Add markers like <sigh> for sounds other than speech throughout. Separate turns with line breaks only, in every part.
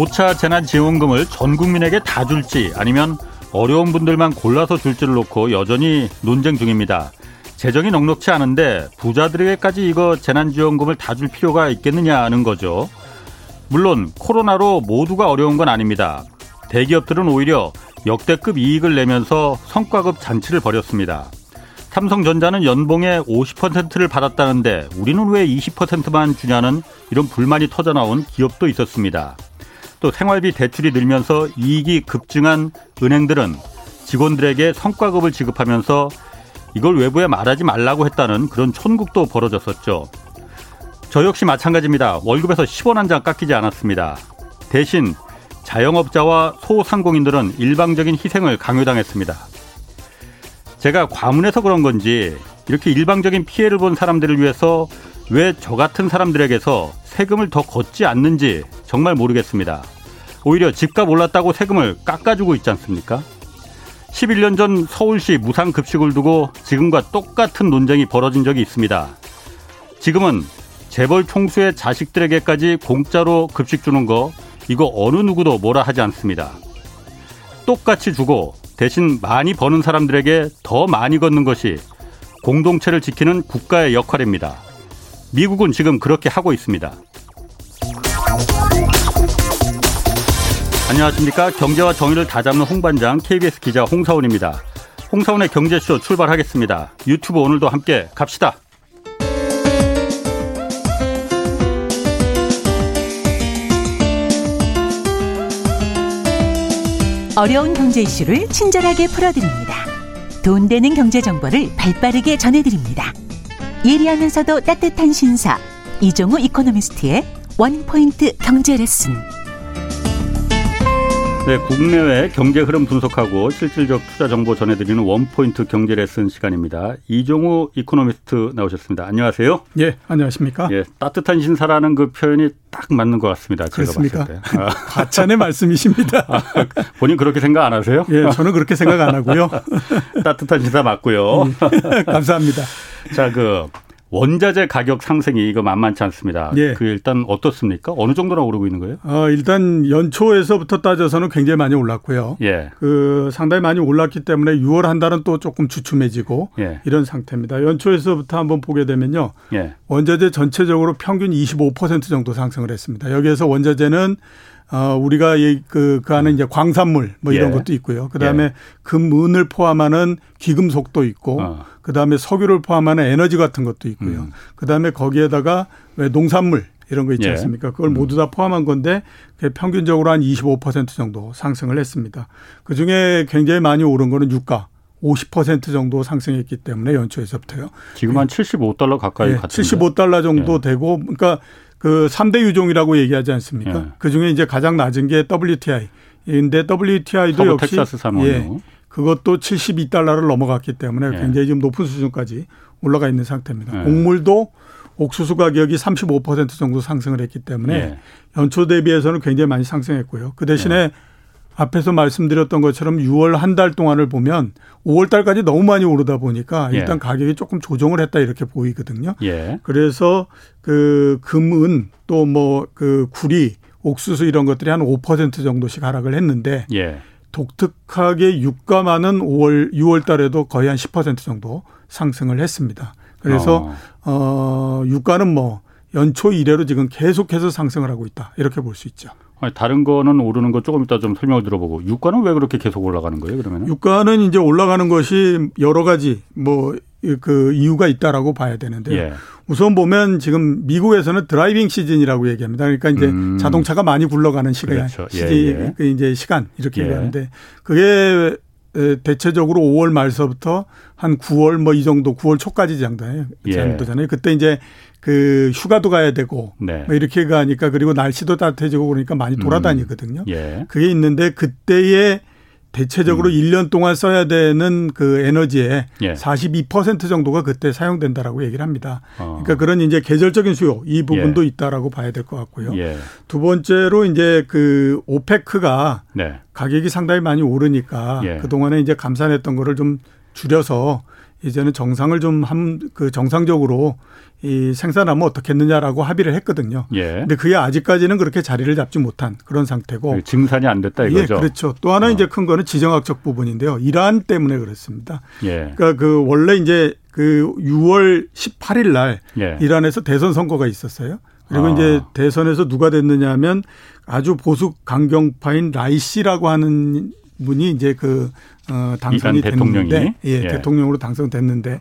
5차 재난지원금을 전 국민에게 다 줄지 아니면 어려운 분들만 골라서 줄지를 놓고 여전히 논쟁 중입니다. 재정이 넉넉치 않은데 부자들에게까지 이거 재난지원금을 다 줄 필요가 있겠느냐 하는 거죠. 물론 코로나로 모두가 어려운 건 아닙니다. 대기업들은 오히려 역대급 이익을 내면서 성과급 잔치를 벌였습니다. 삼성전자는 연봉의 50%를 받았다는데 우리는 왜 20%만 주냐는 이런 불만이 터져나온 기업도 있었습니다. 또 생활비 대출이 늘면서 이익이 급증한 은행들은 직원들에게 성과급을 지급하면서 이걸 외부에 말하지 말라고 했다는 그런 촌국도 벌어졌었죠. 저 역시 마찬가지입니다. 월급에서 10원 한 장 깎이지 않았습니다. 대신 자영업자와 소상공인들은 일방적인 희생을 강요당했습니다. 제가 과문해서 그런 건지 이렇게 일방적인 피해를 본 사람들을 위해서 왜 저 같은 사람들에게서 세금을 더 걷지 않는지 정말 모르겠습니다. 오히려 집값 올랐다고 세금을 깎아주고 있지 않습니까? 11년 전 서울시 무상급식을 두고 지금과 똑같은 논쟁이 벌어진 적이 있습니다. 지금은 재벌 총수의 자식들에게까지 공짜로 급식 주는 거 이거 어느 누구도 뭐라 하지 않습니다. 똑같이 주고 대신 많이 버는 사람들에게 더 많이 걷는 것이 공동체를 지키는 국가의 역할입니다. 미국은 지금 그렇게 하고 있습니다. 안녕하십니까. 경제와 정의를 다잡는 홍반장 KBS 기자 홍사원입니다. 홍사원의 경제쇼 출발하겠습니다. 유튜브 오늘도 함께 갑시다.
어려운 경제 이슈를 친절하게 풀어드립니다. 돈 되는 경제 정보를 발빠르게 전해드립니다. 예리하면서도 따뜻한 신사 이종우 이코노미스트의 원포인트 경제 레슨.
네, 국내외 경제 흐름 분석하고 실질적 투자 정보 전해드리는 원포인트 경제 레슨 시간입니다. 이종우 이코노미스트 나오셨습니다. 안녕하세요.
예, 안녕하십니까?
예, 따뜻한 신사라는 그 표현이 딱 맞는 것 같습니다.
그렇습니까? 아. <laughs> 과찬의 말씀이십니다. 아,
본인 그렇게 생각 안 하세요?
예, 저는 그렇게 생각 안 하고요. <laughs>
따뜻한 신사 맞고요.
예, <laughs> 감사합니다.
자, 그 원자재 가격 상승이 이거 만만치 않습니다. 예. 그 일단 어떻습니까? 어느 정도나 오르고 있는 거예요?
어, 일단 연초에서부터 따져서는 굉장히 많이 올랐고요. 예. 그 상당히 많이 올랐기 때문에 6월 한 달은 또 조금 주춤해지고 예. 이런 상태입니다. 연초에서부터 한번 보게 되면요. 예. 원자재 전체적으로 평균 25% 정도 상승을 했습니다. 여기에서 원자재는 어, 우리가 그, 그 안에 이제 광산물 뭐 이런 예. 것도 있고요. 그 다음에 예. 금은을 포함하는 귀금속도 있고, 어. 그 다음에 석유를 포함하는 에너지 같은 것도 있고요. 음. 그 다음에 거기에다가 왜 농산물 이런 거 있지 예. 않습니까? 그걸 음. 모두 다 포함한 건데 평균적으로 한 25% 정도 상승을 했습니다. 그 중에 굉장히 많이 오른 거는 유가. 50% 정도 상승했기 때문에 연초에서부터요.
지금 한 75달러 가까이 예,
같은데. 75달러 정도 예. 되고 그러니까 그 3대 유종이라고 얘기하지 않습니까? 예. 그 중에 이제 가장 낮은 게 WTI. 인데 WTI도 역시 예. 그것도 72달러를 넘어갔기 때문에 예. 굉장히 좀 높은 수준까지 올라가 있는 상태입니다. 예. 곡물도 옥수수 가격이 35% 정도 상승을 했기 때문에 예. 연초 대비해서는 굉장히 많이 상승했고요. 그 대신에 예. 앞에서 말씀드렸던 것처럼 6월 한 달 동안을 보면 5월 달까지 너무 많이 오르다 보니까 예. 일단 예. 가격이 조금 조정을 했다 이렇게 보이거든요. 예. 그래서 그 금은 또 뭐 그 구리, 옥수수 이런 것들이 한 5% 정도씩 하락을 했는데 예. 독특하게 유가만은 5월 6월 달에도 거의 한 10% 정도 상승을 했습니다. 그래서 어, 어 유가는 뭐 연초 이래로 지금 계속해서 상승을 하고 있다. 이렇게 볼 수 있죠.
아니, 다른 거는 오르는 거 조금 이따 좀 설명을 들어보고 유가는 왜 그렇게 계속 올라가는 거예요? 그러면
유가는 이제 올라가는 것이 여러 가지 뭐 그 이유가 있다라고 봐야 되는데요. 예. 우선 보면 지금 미국에서는 driving season이라고 얘기합니다. 그러니까 이제 음. 자동차가 많이 굴러가는 시간, 그렇죠. 예, 예. 그 이제 시간 이렇게 예. 얘기하는데 그게 대체적으로 5월 말서부터 한 9월 뭐 이 정도 9월 초까지 정도예요. 예. 정도잖아요. 그때 이제 그 휴가도 가야 되고 네. 뭐 이렇게 가니까 그리고 날씨도 따뜻해지고 그러니까 많이 음. 돌아다니거든요. 음. 예. 그게 있는데 그때에 대체적으로 음. 1년 동안 써야 되는 그 에너지의 예. 42% 정도가 그때 사용된다라고 얘기를 합니다. 어. 그러니까 그런 이제 계절적인 수요 이 부분도 예. 있다라고 봐야 될 것 같고요. 예. 두 번째로 이제 그 오페크가 네. 가격이 상당히 많이 오르니까 예. 그동안에 이제 감산했던 거를 좀 줄여서 이제는 정상을 좀한그 정상적으로 이 생산하면 어떻겠느냐라고 합의를 했거든요. 예. 근데 그게 아직까지는 그렇게 자리를 잡지 못한 그런 상태고
그 증산이 안 됐다 이거죠.
예, 그렇죠. 또 하나 어. 이제 큰 거는 지정학적 부분인데요. 이란 때문에 그렇습니다. 예. 그러니까 그 원래 이제 그 6월 18일 날 예. 이란에서 대선 선거가 있었어요. 그리고 아. 이제 대선에서 누가 됐느냐면 아주 보수 강경파인 라이시라고 하는 분이 이제 그 어, 당선이 됐는데 예, 예, 대통령으로 당선됐는데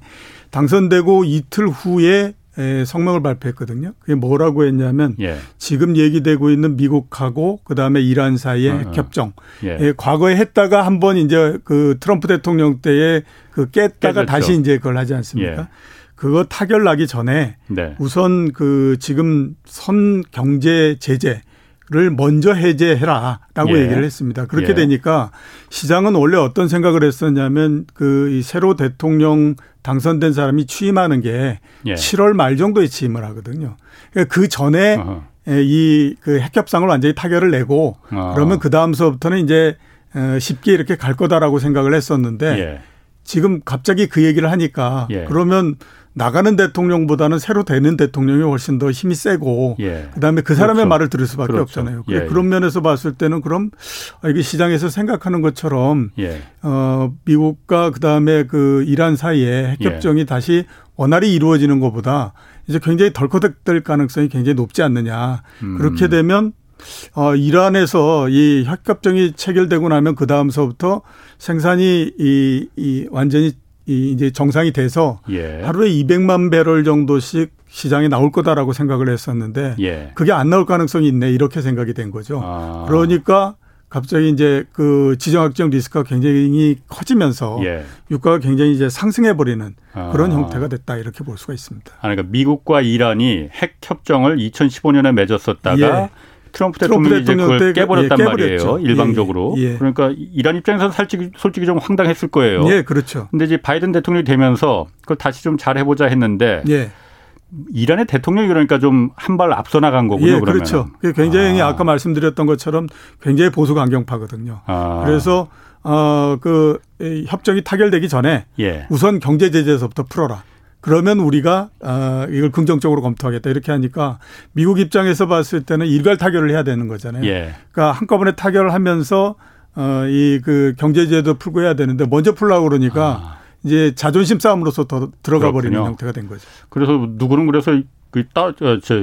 당선되고 이틀 후에 에, 성명을 발표했거든요. 그게 뭐라고 했냐면 예. 지금 얘기되고 있는 미국하고 그다음에 이란 사이의 어, 어. 협정. 예. 예, 과거에 했다가 한 번 이제 그 트럼프 대통령 때에 그 깼다가 깨졌죠. 다시 이제 그걸 하지 않습니까? 예. 그거 타결 나기 전에 네. 우선 그 지금 선 경제 제재 를 먼저 해제해라라고 예. 얘기를 했습니다. 그렇게 예. 되니까 시장은 원래 어떤 생각을 했었냐면 그 새로 대통령 당선된 사람이 취임하는 게 예. 7월 말 정도에 취임을 하거든요. 그러니까 그 전에 이그 핵협상을 완전히 타결을 내고 어. 그러면 그 다음서부터는 이제 어, 쉽게 이렇게 갈 거다라고 생각을 했었는데 예. 지금 갑자기 그 얘기를 하니까 예. 그러면 나가는 대통령보다는 새로 되는 대통령이 훨씬 더 힘이 세고 예. 그다음에 그 사람의 그렇죠. 말을 들을 수밖에 그렇죠. 없잖아요. 예. 그런 면에서 봤을 때는 그럼 아, 이게 시장에서 생각하는 것처럼 예. 어 미국과 그다음에 그 이란 사이에 핵협정이 예. 다시 원활히 이루어지는 것보다 이제 굉장히 덜커덕 될 가능성이 굉장히 높지 않느냐. 음. 그렇게 되면 어, 이란에서 이 핵협정이 체결되고 나면 그 다음서부터 생산이 이, 이 완전히 이 이제 정상이 돼서 예. 하루에 200만 배럴 정도씩 시장에 나올 거다라고 생각을 했었는데 예. 그게 안 나올 가능성이 있네 이렇게 생각이 된 거죠. 아. 그러니까 갑자기 이제 그 지정학적 리스크가 굉장히 커지면서 예. 유가가 굉장히 이제 상승해 버리는 아. 그런 형태가 됐다 이렇게 볼 수가 있습니다.
아, 그러니까 미국과 이란이 핵 협정을 2015년에 맺었었다가 예. 트럼프 대통령이 이제 그걸 깨버렸단 예, 말이에요. 일방적으로. 예, 예. 그러니까 이란 입장에서는 솔직히, 솔직히 좀 황당했을 거예요.
예, 그렇죠.
근데 이제 바이든 대통령이 되면서 그걸 다시 좀 잘 해보자 했는데 예. 이란의 대통령이 그러니까 좀 한 발 앞서 나간 거군요. 예.
그렇죠. 굉장히 아. 까 말씀드렸던 것처럼 굉장히 보수 강경파거든요. 아. 그래서 어그 협정이 타결되기 전에 예. 우선 경제 제재에서부터 풀어라. 그러면 우리가 아 이걸 긍정적으로 검토하겠다 이렇게 하니까 미국 입장에서 봤을 때는 일괄 타결을 해야 되는 거잖아요. 예. 그러니까 한꺼번에 타결을 하면서 어이 그 경제제도 풀고 해야 되는데 먼저 풀라고 그러니까 아. 이제 자존심 싸움으로서 더 들어가 그렇군요. 버리는 형태가 된 거죠.
그래서 누구는 그래서 그따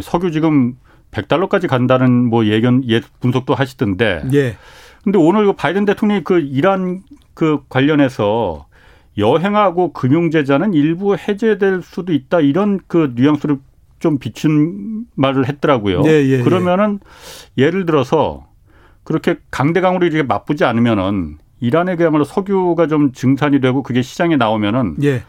석유 지금 100달러까지 간다는 뭐 예견 예 분석도 하시던데. 예. 근데 오늘 그 바이든 대통령이 그 이란 그 관련해서 여행하고 금융제자는 일부 해제될 수도 있다 이런 그 뉘앙스를 좀 비춘 말을 했더라고요. 예, 예, 예. 그러면은 예. 를 들어서 그렇게 강대강으로 이렇게 맞붙지 않으면은 이란에 그야말로 석유가 좀 증산이 되고 그게 시장에 나오면은 예.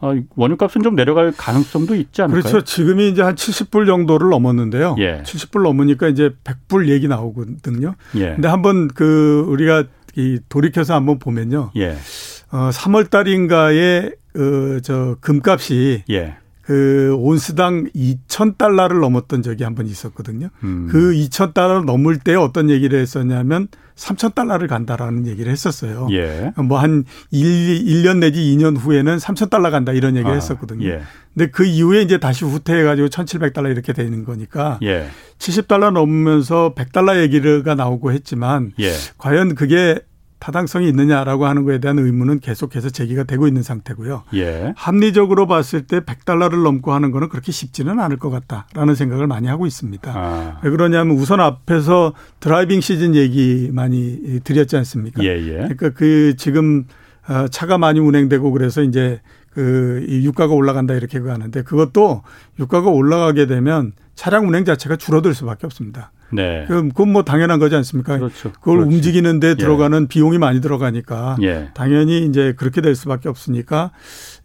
어, 원유값은 좀 내려갈 가능성도 있지 않을까요?
그렇죠. 지금이 이제 한 70불 정도를 넘었는데요. 예. 70불 넘으니까 이제 100불 얘기 나오거든요. 예. 근데 한번 그 우리가 이 돌이켜서 한번 보면요. 예. 어 3월 달인가에 그저 금값이 예. 그 온스당 2천 달러를 넘었던 적이 한 번 있었거든요. 음. 그 2천 달러를 넘을 때 어떤 얘기를 했었냐면 3천 달러를 간다라는 얘기를 했었어요. 예. 뭐한 1, 1년 내지 2년 후에는 3천 달러 간다 이런 얘기를 아, 했었거든요. 예. 근데 그 이후에 이제 다시 후퇴해 가지고 1,700달러 이렇게 되는 거니까 예. 70달러 넘으면서 100달러 얘기가 나오고 했지만 예. 과연 그게 타당성이 있느냐라고 하는 거에 대한 의문은 계속해서 제기가 되고 있는 상태고요. 예. 합리적으로 봤을 때 100달러를 넘고 하는 거는 그렇게 쉽지는 않을 것 같다라는 생각을 많이 하고 있습니다. 아. 왜 그러냐면 우선 앞에서 driving season 얘기 많이 드렸지 않습니까? 예예. 예. 그러니까 그 지금 어, 차가 많이 운행되고 그래서 이제 그 유가가 올라간다 이렇게 하는데 그것도 유가가 올라가게 되면 차량 운행 자체가 줄어들 수밖에 없습니다. 네. 그건 뭐 당연한 거지 않습니까? 그렇죠. 그걸 그렇죠. 움직이는데 예. 들어가는 예. 비용이 많이 들어가니까 예. 당연히 이제 그렇게 될 수밖에 없으니까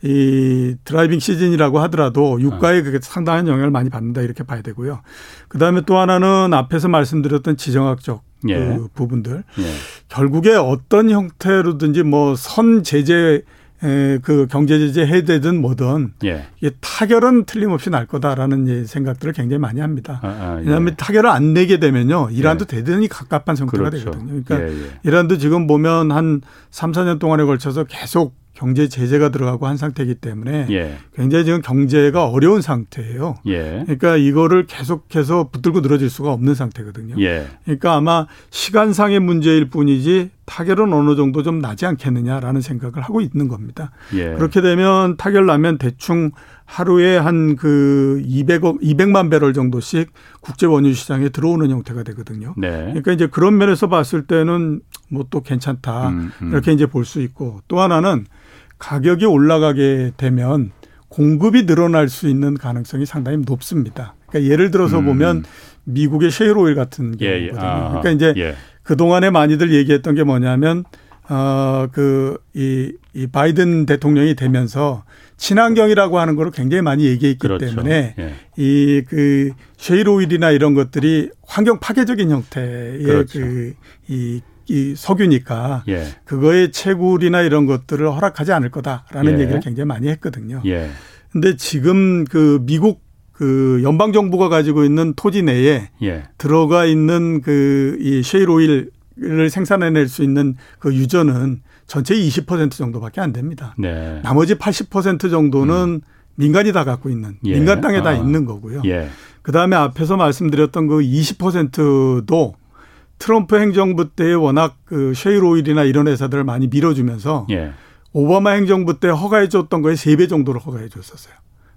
이 driving season이라고 하더라도 유가에 그게 상당한 영향을 많이 받는다 이렇게 봐야 되고요. 그 다음에 또 하나는 앞에서 말씀드렸던 지정학적 예. 그 부분들 예. 결국에 어떤 형태로든지 뭐 선 제재 에, 그 경제 제재 해되든 뭐든 예. 타결은 틀림없이 날 거다라는 생각들을 굉장히 많이 합니다. 아, 아, 예. 왜냐하면 타결을 안 내게 되면요 이란도 예. 대단히 갑갑한 상태가 그렇죠. 되거든요. 그러니까 예, 예. 이란도 지금 보면 한 3, 4년 동안에 걸쳐서 계속 경제 제재가 들어가고 한 상태이기 때문에 예. 굉장히 지금 경제가 어려운 상태예요. 예. 그러니까 이거를 계속해서 붙들고 늘어질 수가 없는 상태거든요. 예. 그러니까 아마 시간상의 문제일 뿐이지 타결은 어느 정도 좀 나지 않겠느냐라는 생각을 하고 있는 겁니다. 예. 그렇게 되면 타결 나면 대충 하루에 한 그 200억, 200만 배럴 정도씩 국제 원유 시장에 들어오는 형태가 되거든요. 네. 그러니까 이제 그런 면에서 봤을 때는 뭐 또 괜찮다. 음, 음. 이렇게 이제 볼 수 있고 또 하나는 가격이 올라가게 되면 공급이 늘어날 수 있는 가능성이 상당히 높습니다. 그러니까 예를 들어서 음. 보면 미국의 셰일 오일 같은. 경우거든요. 예, 예. 그러니까 이제 예. 그동안에 많이들 얘기했던 게 뭐냐면 어, 그, 이, 이 바이든 대통령이 되면서 친환경이라고 하는 거를 굉장히 많이 얘기했기 그렇죠. 때문에 예. 이그 쉐일 오일이나 이런 것들이 환경 파괴적인 형태의 그렇죠. 그이 이 석유니까 예. 그거의 채굴이나 이런 것들을 허락하지 않을 거다라는 예. 얘기를 굉장히 많이 했거든요. 예. 근데 지금 그 미국 그 연방 정부가 가지고 있는 토지 내에 예. 들어가 있는 그이 쉐일 오일을 생산해낼 수 있는 그 유전은 전체의 20% 정도밖에 안 됩니다. 네. 나머지 80% 정도는 음. 민간이 다 갖고 있는 예. 민간 땅에 다 아. 있는 거고요. 예. 그 다음에 앞에서 말씀드렸던 그 20%도 트럼프 행정부 때 워낙 그 쉐일 오일이나 이런 회사들을 많이 밀어주면서 예. 오바마 행정부 때 허가해 줬던 거에 세 배 정도를 허가해 줬었어요.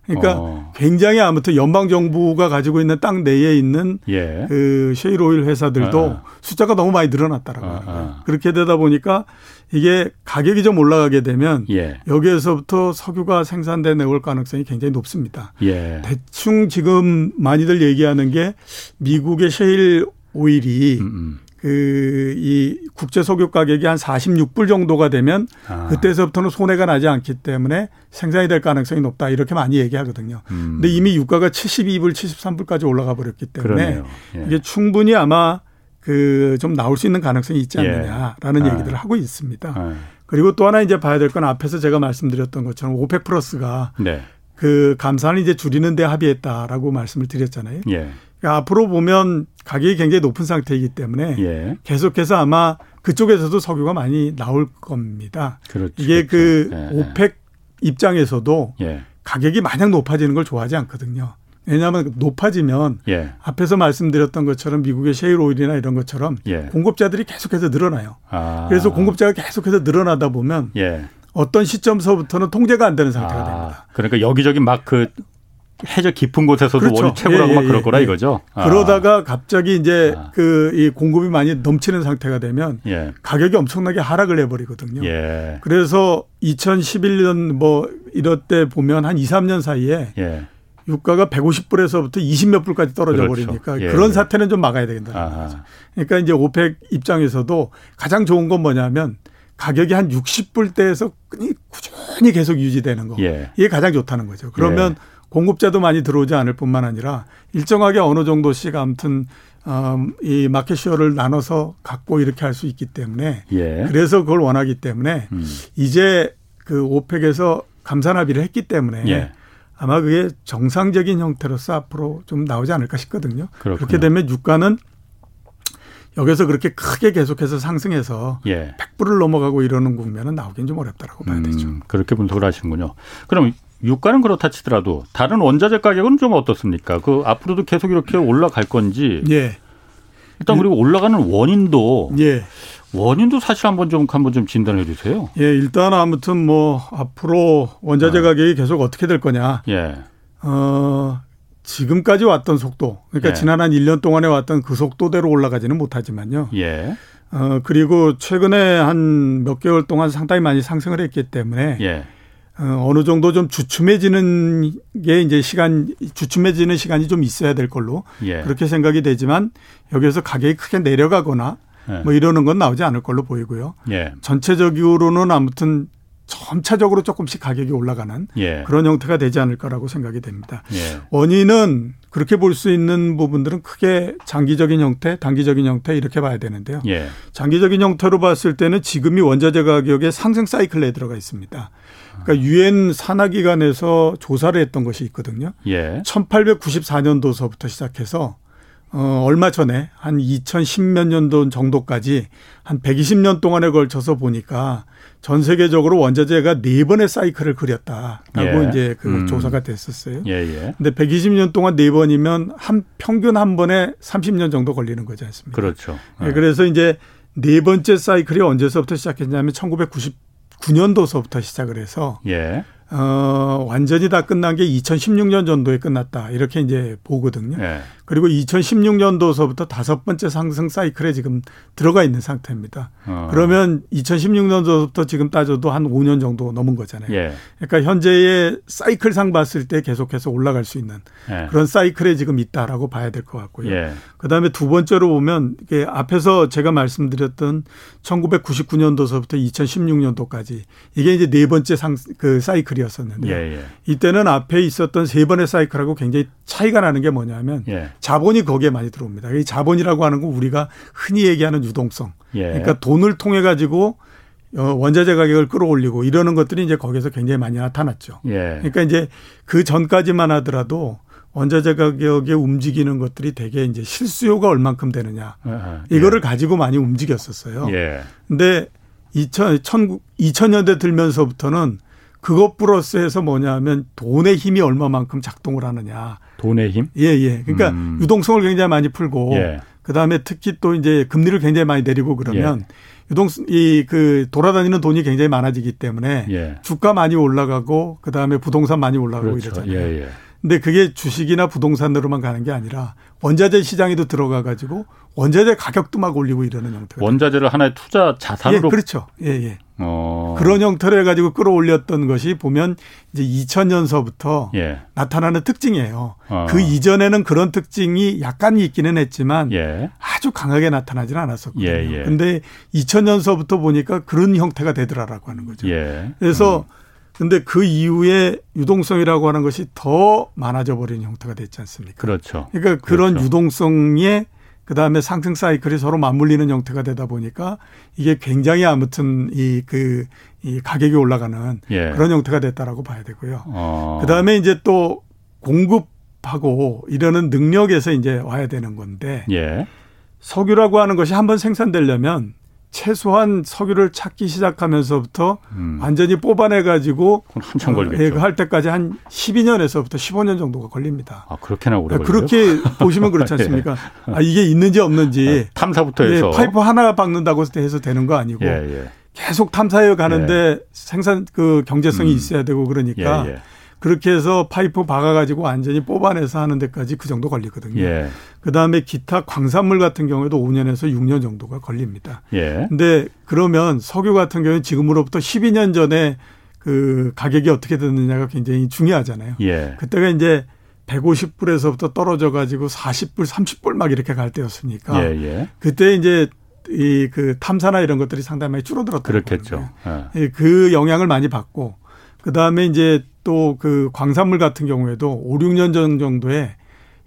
그러니까 어. 굉장히 아무튼 연방 정부가 가지고 있는 땅 내에 있는 예. 그 쉐일 오일 회사들도 아. 숫자가 너무 많이 늘어났다라고 아. 아. 그렇게 되다 보니까 이게 가격이 좀 올라가게 되면 예. 여기에서부터 석유가 생산돼 내올 가능성이 굉장히 높습니다. 예. 대충 지금 많이들 얘기하는 게 미국의 쉐일 오일이 음, 음. 그이 국제 석유 가격이 한 46불 정도가 되면 아. 그때서부터는 손해가 나지 않기 때문에 생산이 될 가능성이 높다 이렇게 많이 얘기하거든요. 음. 근데 이미 유가가 72불, 73불까지 올라가 버렸기 때문에 예. 이게 충분히 아마 그 좀 나올 수 있는 가능성이 있지 예. 않느냐라는 예. 얘기들을 하고 있습니다. 예. 그리고 또 하나 이제 봐야 될 건 앞에서 제가 말씀드렸던 것처럼 오펙 플러스가 네. 그 감산을 이제 줄이는 데 합의했다라고 말씀을 드렸잖아요. 예. 그러니까 앞으로 보면 가격이 굉장히 높은 상태이기 때문에 예. 계속해서 아마 그쪽에서도 석유가 많이 나올 겁니다. 그렇죠. 이게 그 그렇죠. 예. 오펙 입장에서도 예. 가격이 마냥 높아지는 걸 좋아하지 않거든요. 왜냐하면 높아지면 예. 앞에서 말씀드렸던 것처럼 미국의 셰일 오일이나 이런 것처럼 예. 공급자들이 계속해서 늘어나요. 아. 그래서 공급자가 계속해서 늘어나다 보면 예. 어떤 시점서부터는 통제가 안 되는 상태가 아. 됩니다.
그러니까 여기저기 막 그 해저 깊은 곳에서도 그렇죠. 원유 채굴하고 예, 막 예, 그럴 거라 예. 이거죠.
아. 그러다가 갑자기 이제 아. 그이 공급이 많이 넘치는 상태가 되면 예. 가격이 엄청나게 하락을 해버리거든요. 예. 그래서 2011년 뭐 이럴 때 보면 한 2, 3년 사이에 예. 유가가 150불에서부터 20몇 불까지 떨어져 그렇죠. 버리니까 그런 사태는 좀 막아야 되겠다는 거죠. 그러니까 이제 오펙 입장에서도 가장 좋은 건 뭐냐면 가격이 한 60불대에서 꾸준히 계속 유지되는 거. 이게 가장 좋다는 거죠. 그러면 공급자도 많이 들어오지 않을 뿐만 아니라 일정하게 어느 정도씩 아무튼 어, 이 market share를 나눠서 갖고 이렇게 할 수 있기 때문에 예. 그래서 그걸 원하기 때문에 음. 이제 그 오펙에서 감산 합의를 했기 때문에 예. 아마 그게 정상적인 형태로서 앞으로 좀 나오지 않을까 싶거든요. 그렇군요. 그렇게 되면 유가는 여기서 그렇게 크게 계속해서 상승해서 예. 100불을 넘어가고 이러는 국면은 나오긴 좀 어렵다라고 봐야 되죠. 음,
그렇게 분석을 하시는군요. 그럼 유가는 그렇다 치더라도 다른 원자재 가격은 좀 어떻습니까? 그 앞으로도 계속 이렇게 올라갈 건지. 예. 일단 그리고 올라가는 원인도 예. 원인도 사실 한번 좀 한번 좀 진단해 주세요.
예, 일단 아무튼 뭐 앞으로 원자재 어. 가격이 계속 어떻게 될 거냐. 예. 어, 지금까지 왔던 속도. 그러니까 예. 지난 한 1년 동안에 왔던 그 속도대로 올라가지는 못하지만요. 예. 어, 그리고 최근에 한 몇 개월 동안 상당히 많이 상승을 했기 때문에 예. 어, 어느 정도 좀 주춤해지는 게 이제 시간 주춤해지는 시간이 좀 있어야 될 걸로 예. 그렇게 생각이 되지만 여기에서 가격이 크게 내려가거나 예. 뭐 이러는 건 나오지 않을 걸로 보이고요. 예. 전체적으로는 아무튼 점차적으로 조금씩 가격이 올라가는 예. 그런 형태가 되지 않을까라고 생각이 됩니다. 예. 원인은 그렇게 볼 수 있는 부분들은 크게 장기적인 형태, 단기적인 형태 이렇게 봐야 되는데요. 예. 장기적인 형태로 봤을 때는 지금이 원자재 가격의 상승 사이클에 들어가 있습니다. 그러니까 유엔 산하기관에서 조사를 했던 것이 있거든요. 예. 1894년도서부터 시작해서 어, 얼마 전에 한 2010몇 년도 정도까지 한 120년 동안에 걸쳐서 보니까 전 세계적으로 원자재가 네 번의 사이클을 그렸다라고 예. 이제 그 음. 조사가 됐었어요. 예, 예. 근데 120년 동안 네 번이면 한 평균 한 번에 30년 정도 걸리는 거지 않습니까?
그렇죠.
예. 예. 그래서 이제 네 번째 사이클이 언제서부터 시작했냐면 1999년도서부터 시작을 해서 예. 어, 완전히 다 끝난 게 2016년 정도에 끝났다. 이렇게 이제 보거든요. 네. 그리고 2016년도서부터 다섯 번째 상승 사이클에 지금 들어가 있는 상태입니다. 어. 그러면 2016년도부터 지금 따져도 한 5년 정도 넘은 거잖아요. 예. 그러니까 현재의 사이클 상 봤을 때 계속해서 올라갈 수 있는 예. 그런 사이클에 지금 있다라고 봐야 될 것 같고요. 예. 그다음에 두 번째로 보면 이게 앞에서 제가 말씀드렸던 1999년도서부터 2016년도까지 이게 이제 네 번째 상 그 사이클이 었었는데 예, 예. 이때는 앞에 있었던 세 번의 사이클하고 굉장히 차이가 나는 게 뭐냐면 예. 자본이 거기에 많이 들어옵니다. 이 자본이라고 하는 건 우리가 흔히 얘기하는 유동성. 예. 그러니까 돈을 통해 가지고 어, 원자재 가격을 끌어올리고 이러는 것들이 이제 거기서 굉장히 많이 나타났죠. 예. 그러니까 이제 그 전까지만 하더라도 원자재 가격에 움직이는 것들이 되게 이제 실수요가 얼만큼 되느냐. 예. 이거를 가지고 많이 움직였었어요. 예. 근데 2000, 2000년대 들면서부터는 그것 플러스해서 뭐냐면 돈의 힘이 얼마만큼 작동을 하느냐.
돈의 힘?
예, 예. 그러니까 음. 유동성을 굉장히 많이 풀고 예. 그다음에 특히 또 이제 금리를 굉장히 많이 내리고 그러면 예. 유동 이 그 돌아다니는 돈이 굉장히 많아지기 때문에 예. 주가 많이 올라가고 그다음에 부동산 많이 올라가고 그렇죠. 이러잖아요. 근데 그게 주식이나 부동산으로만 가는 게 아니라 원자재 시장에도 들어가 가지고 원자재 가격도 막 올리고 이러는 형태가
원자재를 하나의 투자 자산으로
예, 그렇죠. 예, 예. 어. 그런 형태로 해 가지고 끌어올렸던 것이 보면 이제 2000년서부터 예. 나타나는 특징이에요. 어. 그 이전에는 그런 특징이 약간 있기는 했지만 예. 아주 강하게 나타나지는 않았었거든요. 예, 예. 근데 2000년서부터 보니까 그런 형태가 되더라라고 하는 거죠. 예. 그래서 음. 근데 그 이후에 유동성이라고 하는 것이 더 많아져 버리는 형태가 됐지 않습니까?
그렇죠.
그러니까 그런 그렇죠. 유동성에 그다음에 상승 사이클이 서로 맞물리는 형태가 되다 보니까 이게 굉장히 아무튼 이 그이 가격이 올라가는 예. 그런 형태가 됐다라고 봐야 되고요. 어. 그다음에 이제 또 공급하고 이러는 능력에서 이제 와야 되는 건데 예. 석유라고 하는 것이 한번 생산되려면 최소한 석유를 찾기 시작하면서부터 음. 완전히 뽑아내 가지고
한참 걸리겠죠.
어, 할 때까지 한 12년에서부터 15년 정도가 걸립니다.
아 그렇게나 오래
걸려요? 그렇게 보시면 그렇지 <laughs> 않습니까? 예. 아 이게 있는지 없는지
아, 탐사부터 해서
예, 파이프 하나 박는다고 해서 되는 거 아니고 예, 예. 계속 탐사해 가는데 예. 생산 그 경제성이 음. 있어야 되고 그러니까 예, 그렇게 해서 파이프 박아가지고 완전히 뽑아내서 하는 데까지 그 정도 걸리거든요. 예. 그 다음에 기타 광산물 같은 경우에도 5년에서 6년 정도가 걸립니다. 예. 근데 그러면 석유 같은 경우는 지금으로부터 12년 전에 그 가격이 어떻게 됐느냐가 굉장히 중요하잖아요. 예. 그때가 이제 150불에서부터 떨어져 가지고 40불, 30불 막 이렇게 갈 때였으니까 예, 예. 그때 이제 이 그 탐사나 이런 것들이 상당히 많이 줄어들었던
그렇겠죠.
예. 그 영향을 많이 받고 그 다음에 이제 또 그 광산물 같은 경우에도 5, 6년 전 정도에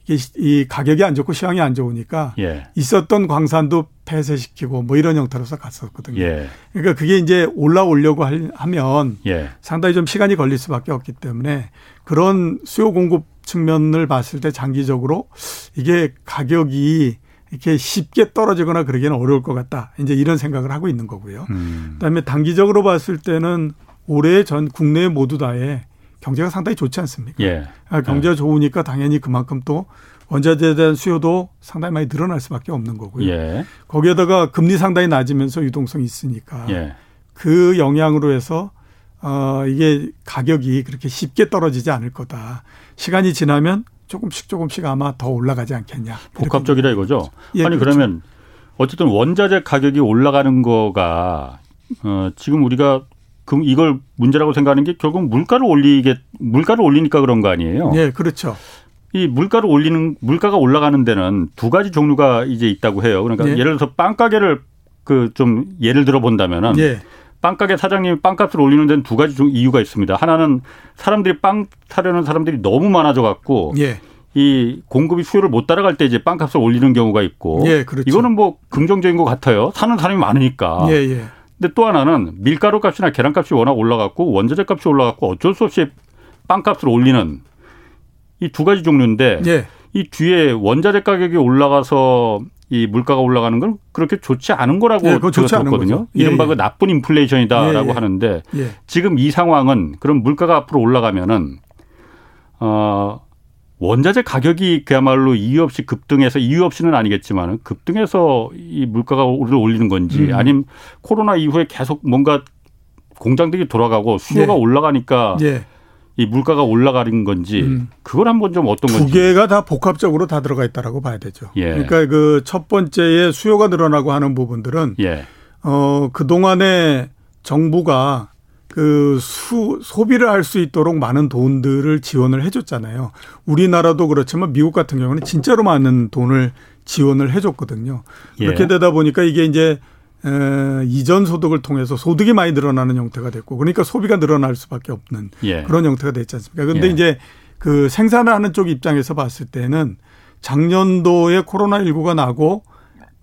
이게 이 가격이 안 좋고 시황이 안 좋으니까 예. 있었던 광산도 폐쇄시키고 뭐 이런 형태로서 갔었거든요. 예. 그러니까 그게 이제 올라오려고 하면 예. 상당히 좀 시간이 걸릴 수밖에 없기 때문에 그런 수요 공급 측면을 봤을 때 장기적으로 이게 가격이 이렇게 쉽게 떨어지거나 그러기는 어려울 것 같다. 이제 이런 생각을 하고 있는 거고요. 음. 그다음에 단기적으로 봤을 때는 올해 전 국내 모두 다에 경제가 상당히 좋지 않습니까? 예. 아, 경제가 예. 좋으니까 당연히 그만큼 또 원자재에 대한 수요도 상당히 많이 늘어날 수밖에 없는 거고요. 예. 거기에다가 금리 상당히 낮으면서 유동성이 있으니까 예. 그 영향으로 해서 어 이게 가격이 그렇게 쉽게 떨어지지 않을 거다. 시간이 지나면 조금씩 조금씩 아마 더 올라가지 않겠냐.
복합적이다 이거죠. 예, 아니 그렇죠. 그러면 어쨌든 원자재 가격이 올라가는 거가 어 지금 우리가 그럼 이걸 문제라고 생각하는 게 결국 물가를 올리게 물가를 올리니까 그런 거 아니에요?
네, 그렇죠.
이 물가를 올리는 물가가 올라가는 데는 두 가지 종류가 이제 있다고 해요. 그러니까 네. 예를 들어서 빵 가게를 그 좀 예를 들어 본다면은 네. 빵가게 사장님이 빵값을 올리는 데는 두 가지 이유가 있습니다. 하나는 사람들이 빵 사려는 사람들이 너무 많아져 갖고 예. 이 공급이 수요를 못 따라갈 때 이제 빵값을 올리는 경우가 있고 예, 그렇죠. 이거는 뭐 긍정적인 것 같아요. 사는 사람이 많으니까. 예, 예. 근데 또 하나는 밀가루 값이나 계란 값이 워낙 올라갔고 원자재 값이 올라갔고 어쩔 수 없이 빵 값을 올리는 이 두 가지 종류인데 예. 이 뒤에 원자재 가격이 올라가서 이 물가가 올라가는 건 그렇게 좋지 않은 거라고 예, 들었거든요. 이른바 예, 그 예. 나쁜 인플레이션이다라고 예, 예, 하는데 예. 지금 이 상황은 그럼 물가가 앞으로 올라가면은 어 원자재 가격이 그야말로 이유 없이 급등해서 이유 없이는 아니겠지만 급등해서 이 물가가 올리는 건지 음. 아니면 코로나 이후에 계속 뭔가 공장들이 돌아가고 수요가 올라가니까 이 물가가 올라가는 건지 음. 그걸 한번 좀 어떤 건지
두 개가 다 복합적으로 다 들어가 있다라고 봐야 되죠. 예. 그러니까 그 첫 번째에 수요가 늘어나고 하는 부분들은 예. 어그 동안에 정부가 그 수, 소비를 할 수 있도록 많은 돈들을 지원을 해줬잖아요. 우리나라도 그렇지만 미국 같은 경우는 진짜로 많은 돈을 지원을 해줬거든요. 예. 그렇게 되다 보니까 이게 이제 에, 이전 소득을 통해서 소득이 많이 늘어나는 형태가 됐고 그러니까 소비가 늘어날 수밖에 없는 예. 그런 형태가 됐지 않습니까? 그런데 예. 이제 그 생산하는 쪽 입장에서 봤을 때는 작년도에 코로나19가 나고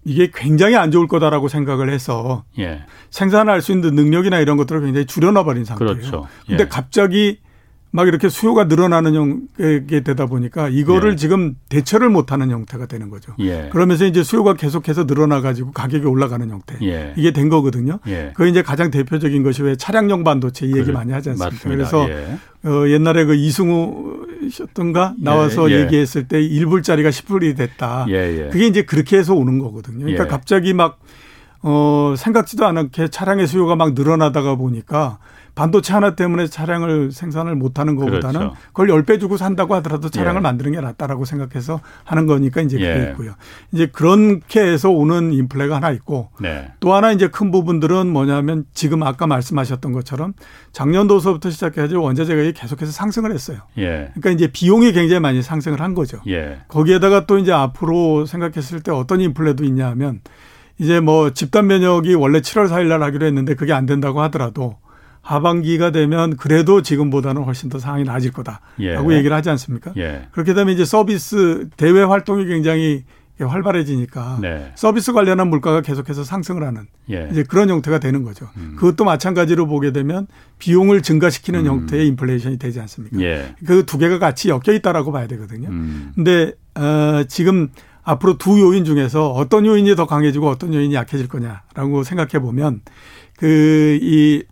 이게 굉장히 안 좋을 거다라고 생각을 해서 예. 생산할 수 있는 능력이나 이런 것들을 굉장히 줄여놔 버린 상태예요. 그렇죠. 예. 근데 갑자기 막 이렇게 수요가 늘어나는 형게 되다 보니까 이거를 예. 지금 대처를 못하는 형태가 되는 거죠. 예. 그러면서 이제 수요가 계속해서 늘어나 가지고 가격이 올라가는 형태 예. 이게 된 거거든요. 예. 그 이제 가장 대표적인 것이 왜 차량용 반도체 이 얘기. 많이 하지 않습니까? 맞습니다. 그래서 예. 어, 옛날에 그 이승우셨던가 나와서 예. 얘기했을 때 1불짜리가 10불이 됐다. 그게 이제 그렇게 해서 오는 거거든요. 그러니까 갑자기 막 어, 생각지도 않게 차량의 수요가 막 늘어나다가 보니까 반도체 하나 때문에 차량을 생산을 못하는 것보다는 그렇죠. 그걸 10배 주고 산다고 하더라도 차량을 예. 만드는 게 낫다라고 생각해서 하는 거니까 이제 그게 예. 있고요. 이제 그렇게 해서 오는 인플레가 하나 있고 네. 또 하나 이제 큰 부분들은 뭐냐면 지금 아까 말씀하셨던 것처럼 작년도서부터 시작해가지고 원자재 가격이 계속해서 상승을 했어요. 예. 그러니까 이제 비용이 굉장히 많이 상승을 한 거죠. 예. 거기에다가 또 이제 앞으로 생각했을 때 어떤 인플레도 있냐 하면 이제 뭐 집단 면역이 원래 7월 4일 날 하기로 했는데 그게 안 된다고 하더라도 하반기가 되면 그래도 지금보다는 훨씬 더 상황이 나아질 거다라고 예. 얘기를 하지 않습니까? 예. 그렇게 되면 이제 서비스 대외 활동이 굉장히 활발해지니까 네. 서비스 관련한 물가가 계속해서 상승을 하는 예. 이제 그런 형태가 되는 거죠. 음. 그것도 마찬가지로 보게 되면 비용을 증가시키는 음. 형태의 인플레이션이 되지 않습니까? 예. 그두 개가 같이 엮여 있다라고 봐야 되거든요. 음. 근데 어 지금 앞으로 두 요인 중에서 어떤 요인이 더 강해지고 어떤 요인이 약해질 거냐라고 생각해 보면 그 이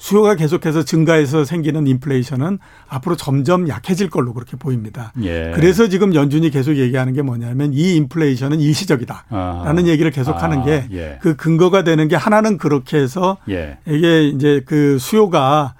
수요가 계속해서 증가해서 생기는 인플레이션은 앞으로 점점 약해질 걸로 그렇게 보입니다. 예. 그래서 지금 연준이 계속 얘기하는 게 뭐냐면 이 인플레이션은 일시적이다라는 아. 얘기를 계속하는 아. 게그 예. 근거가 되는 게 하나는 그렇게 해서 예. 이게 이제 그 수요가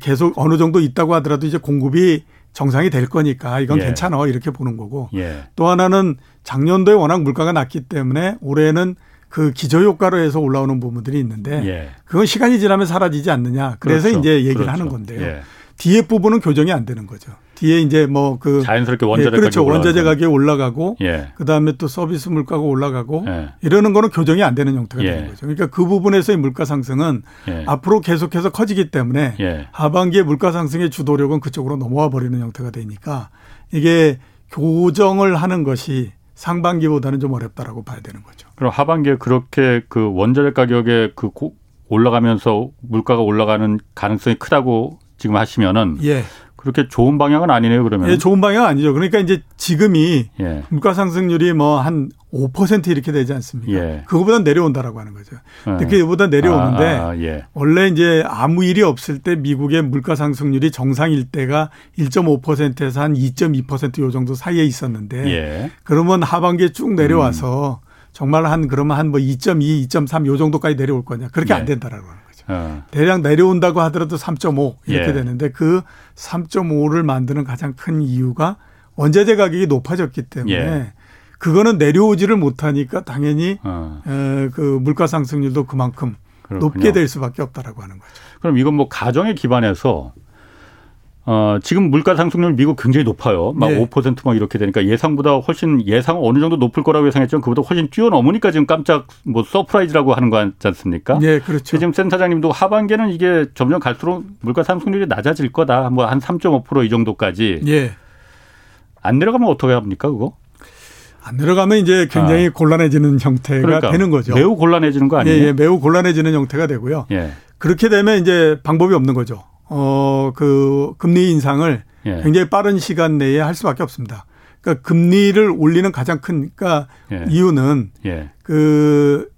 계속 어느 정도 있다고 하더라도 이제 공급이 정상이 될 거니까 이건 예. 괜찮아 이렇게 보는 거고 예. 또 하나는 작년도에 워낙 물가가 낮기 때문에 올해는 그 기저 효과로 해서 올라오는 부분들이 있는데 예. 그건 시간이 지나면 사라지지 않느냐. 그래서 그렇죠. 이제 얘기를 그렇죠. 하는 건데요. 예. 뒤에 부분은 교정이 안 되는 거죠. 뒤에 이제 뭐 그
자연스럽게 원자재
예, 그렇죠. 원자재 가격이 올라가고 예. 그다음에 또 서비스 물가가 올라가고 예. 이러는 거는 교정이 안 되는 형태가 예. 되는 거죠. 그러니까 그 부분에서의 물가 상승은 예. 앞으로 계속해서 커지기 때문에 예. 하반기에 물가 상승의 주도력은 그쪽으로 넘어와 버리는 형태가 되니까 이게 교정을 하는 것이 상반기보다는 좀 어렵다라고 봐야 되는 거죠.
그럼 하반기에 그렇게 그 원자재 가격에 그 올라가면서 물가가 올라가는 가능성이 크다고 지금 하시면은 예. 그렇게 좋은 방향은 아니네요, 그러면.
예, 좋은 방향 아니죠. 그러니까 이제 지금이 예. 물가 상승률이 뭐 한 5% 이렇게 되지 않습니까? 예. 그거보다 내려온다라고 하는 거죠. 근데 예. 그보다 내려오는데 아, 아, 예. 원래 이제 아무 일이 없을 때 미국의 물가 상승률이 정상일 때가 1.5%에서 한 2.2%요 정도 사이에 있었는데 예. 그러면 하반기에 쭉 내려와서 음. 정말 한 그러면 한 뭐 2.2, 2.3 요 정도까지 내려올 거냐? 그렇게 안 예. 된다라고. 어. 대략 내려온다고 하더라도 3.5 이렇게 예. 되는데 그 3.5를 만드는 가장 큰 이유가 원자재 가격이 높아졌기 때문에 예. 그거는 내려오지를 못하니까 당연히 어. 에, 그 물가 상승률도 그만큼 그렇군요. 높게 될 수밖에 없다라고 하는 거죠.
그럼 이건 뭐 가정에 기반해서 어, 지금 물가 상승률 미국 굉장히 높아요. 막 네. 5%막 이렇게 되니까 예상보다 훨씬 예상 어느 정도 높을 거라고 예상했지만 그보다 훨씬 뛰어넘으니까 지금 깜짝 뭐 surprise라고 하는 거 같지 않습니까?
네, 그렇죠.
지금 센터장님도 하반기에는 이게 점점 갈수록 물가 상승률이 낮아질 거다. 뭐 한 3.5%이 정도까지. 예. 안 내려가면 어떻게 합니까, 그거?
안 내려가면 이제 굉장히 아. 곤란해지는 형태가 그러니까 되는 거죠.
매우 곤란해지는 거 아니에요?
예, 예, 매우 곤란해지는 형태가 되고요. 예. 그렇게 되면 이제 방법이 없는 거죠. 어, 그 금리 인상을 예. 굉장히 빠른 시간 내에 할 수밖에 없습니다. 그러니까 금리를 올리는 가장 큰 그러니까 예. 이유는 예. 그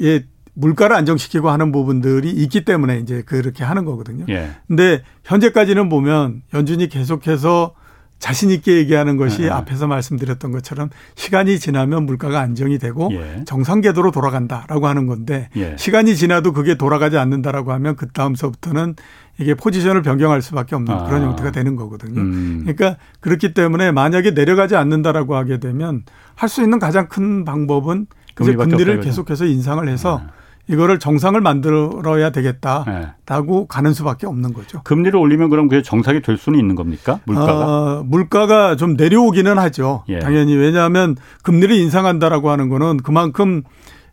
예, 물가를 안정시키고 하는 부분들이 있기 때문에 이제 그렇게 하는 거거든요. 예. 근데 현재까지는 보면 연준이 계속해서 자신 있게 얘기하는 것이 네. 앞에서 말씀드렸던 것처럼 시간이 지나면 물가가 안정이 되고 예. 정상 궤도로 돌아간다라고 하는 건데 예. 시간이 지나도 그게 돌아가지 않는다라고 하면 그 다음서부터는 이게 포지션을 변경할 수밖에 없는 아. 그런 형태가 되는 거거든요. 음. 그러니까 그렇기 때문에 만약에 내려가지 않는다라고 하게 되면 할 수 있는 가장 큰 방법은 이제 금리를 계속해서 인상을 해서 아. 이거를 정상을 만들어야 되겠다라고 네. 가는 수밖에 없는 거죠.
금리를 올리면 그럼 그게 정상이 될 수는 있는 겁니까? 물가가?
어, 물가가 좀 내려오기는 하죠. 예. 당연히 왜냐하면 금리를 인상한다라고 하는 거는 그만큼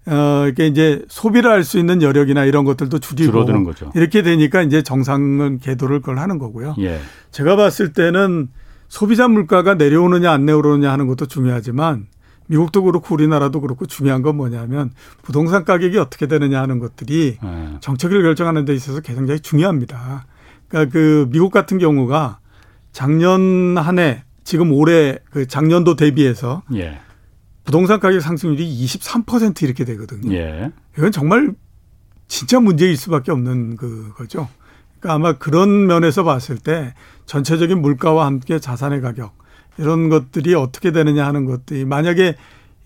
어, 이게 이제 소비를 할 수 있는 여력이나 이런 것들도 줄이고 줄어드는 거죠. 이렇게 되니까 이제 정상은 궤도를 그걸 하는 거고요. 예. 제가 봤을 때는 소비자 물가가 내려오느냐 안 내려오느냐 하는 것도 중요하지만 미국도 그렇고 우리나라도 그렇고 중요한 건 뭐냐면 부동산 가격이 어떻게 되느냐 하는 것들이 네. 정책을 결정하는 데 있어서 굉장히 중요합니다. 그러니까 그 미국 같은 경우가 작년 한 해 지금 올해 그 작년도 대비해서 예. 부동산 가격 상승률이 23% 이렇게 되거든요. 예. 이건 정말 진짜 문제일 수밖에 없는 그거죠. 그러니까 아마 그런 면에서 봤을 때 전체적인 물가와 함께 자산의 가격 이런 것들이 어떻게 되느냐 하는 것들이 만약에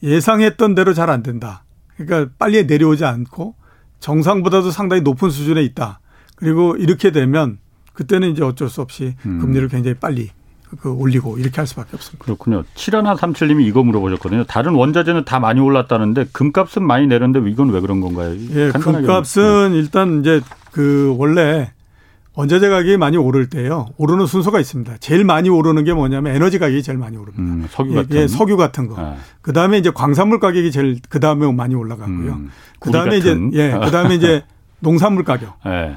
예상했던 대로 잘 안 된다. 그러니까 빨리 내려오지 않고 정상보다도 상당히 높은 수준에 있다. 그리고 이렇게 되면 그때는 이제 어쩔 수 없이 음. 금리를 굉장히 빨리 그 올리고 이렇게 할 수밖에 없습니다.
그렇군요. 7137님이 이거 물어보셨거든요. 다른 원자재는 다 많이 올랐다는데 금값은 많이 내렸는데 이건 왜 그런 건가요?
예, 금값은 네. 일단 이제 그 원래 원자재 가격이 많이 오를 때요. 오르는 순서가 있습니다. 제일 많이 오르는 게 뭐냐면 에너지 가격이 제일 많이 오릅니다. 음, 석유 예, 같은 예, 석유 같은 거. 아. 그다음에 이제 광산물 가격이 제일 그다음에 많이 올라가고요. 음, 그다음에 이제 예, 그다음에 이제 <laughs> 농산물 가격. 예.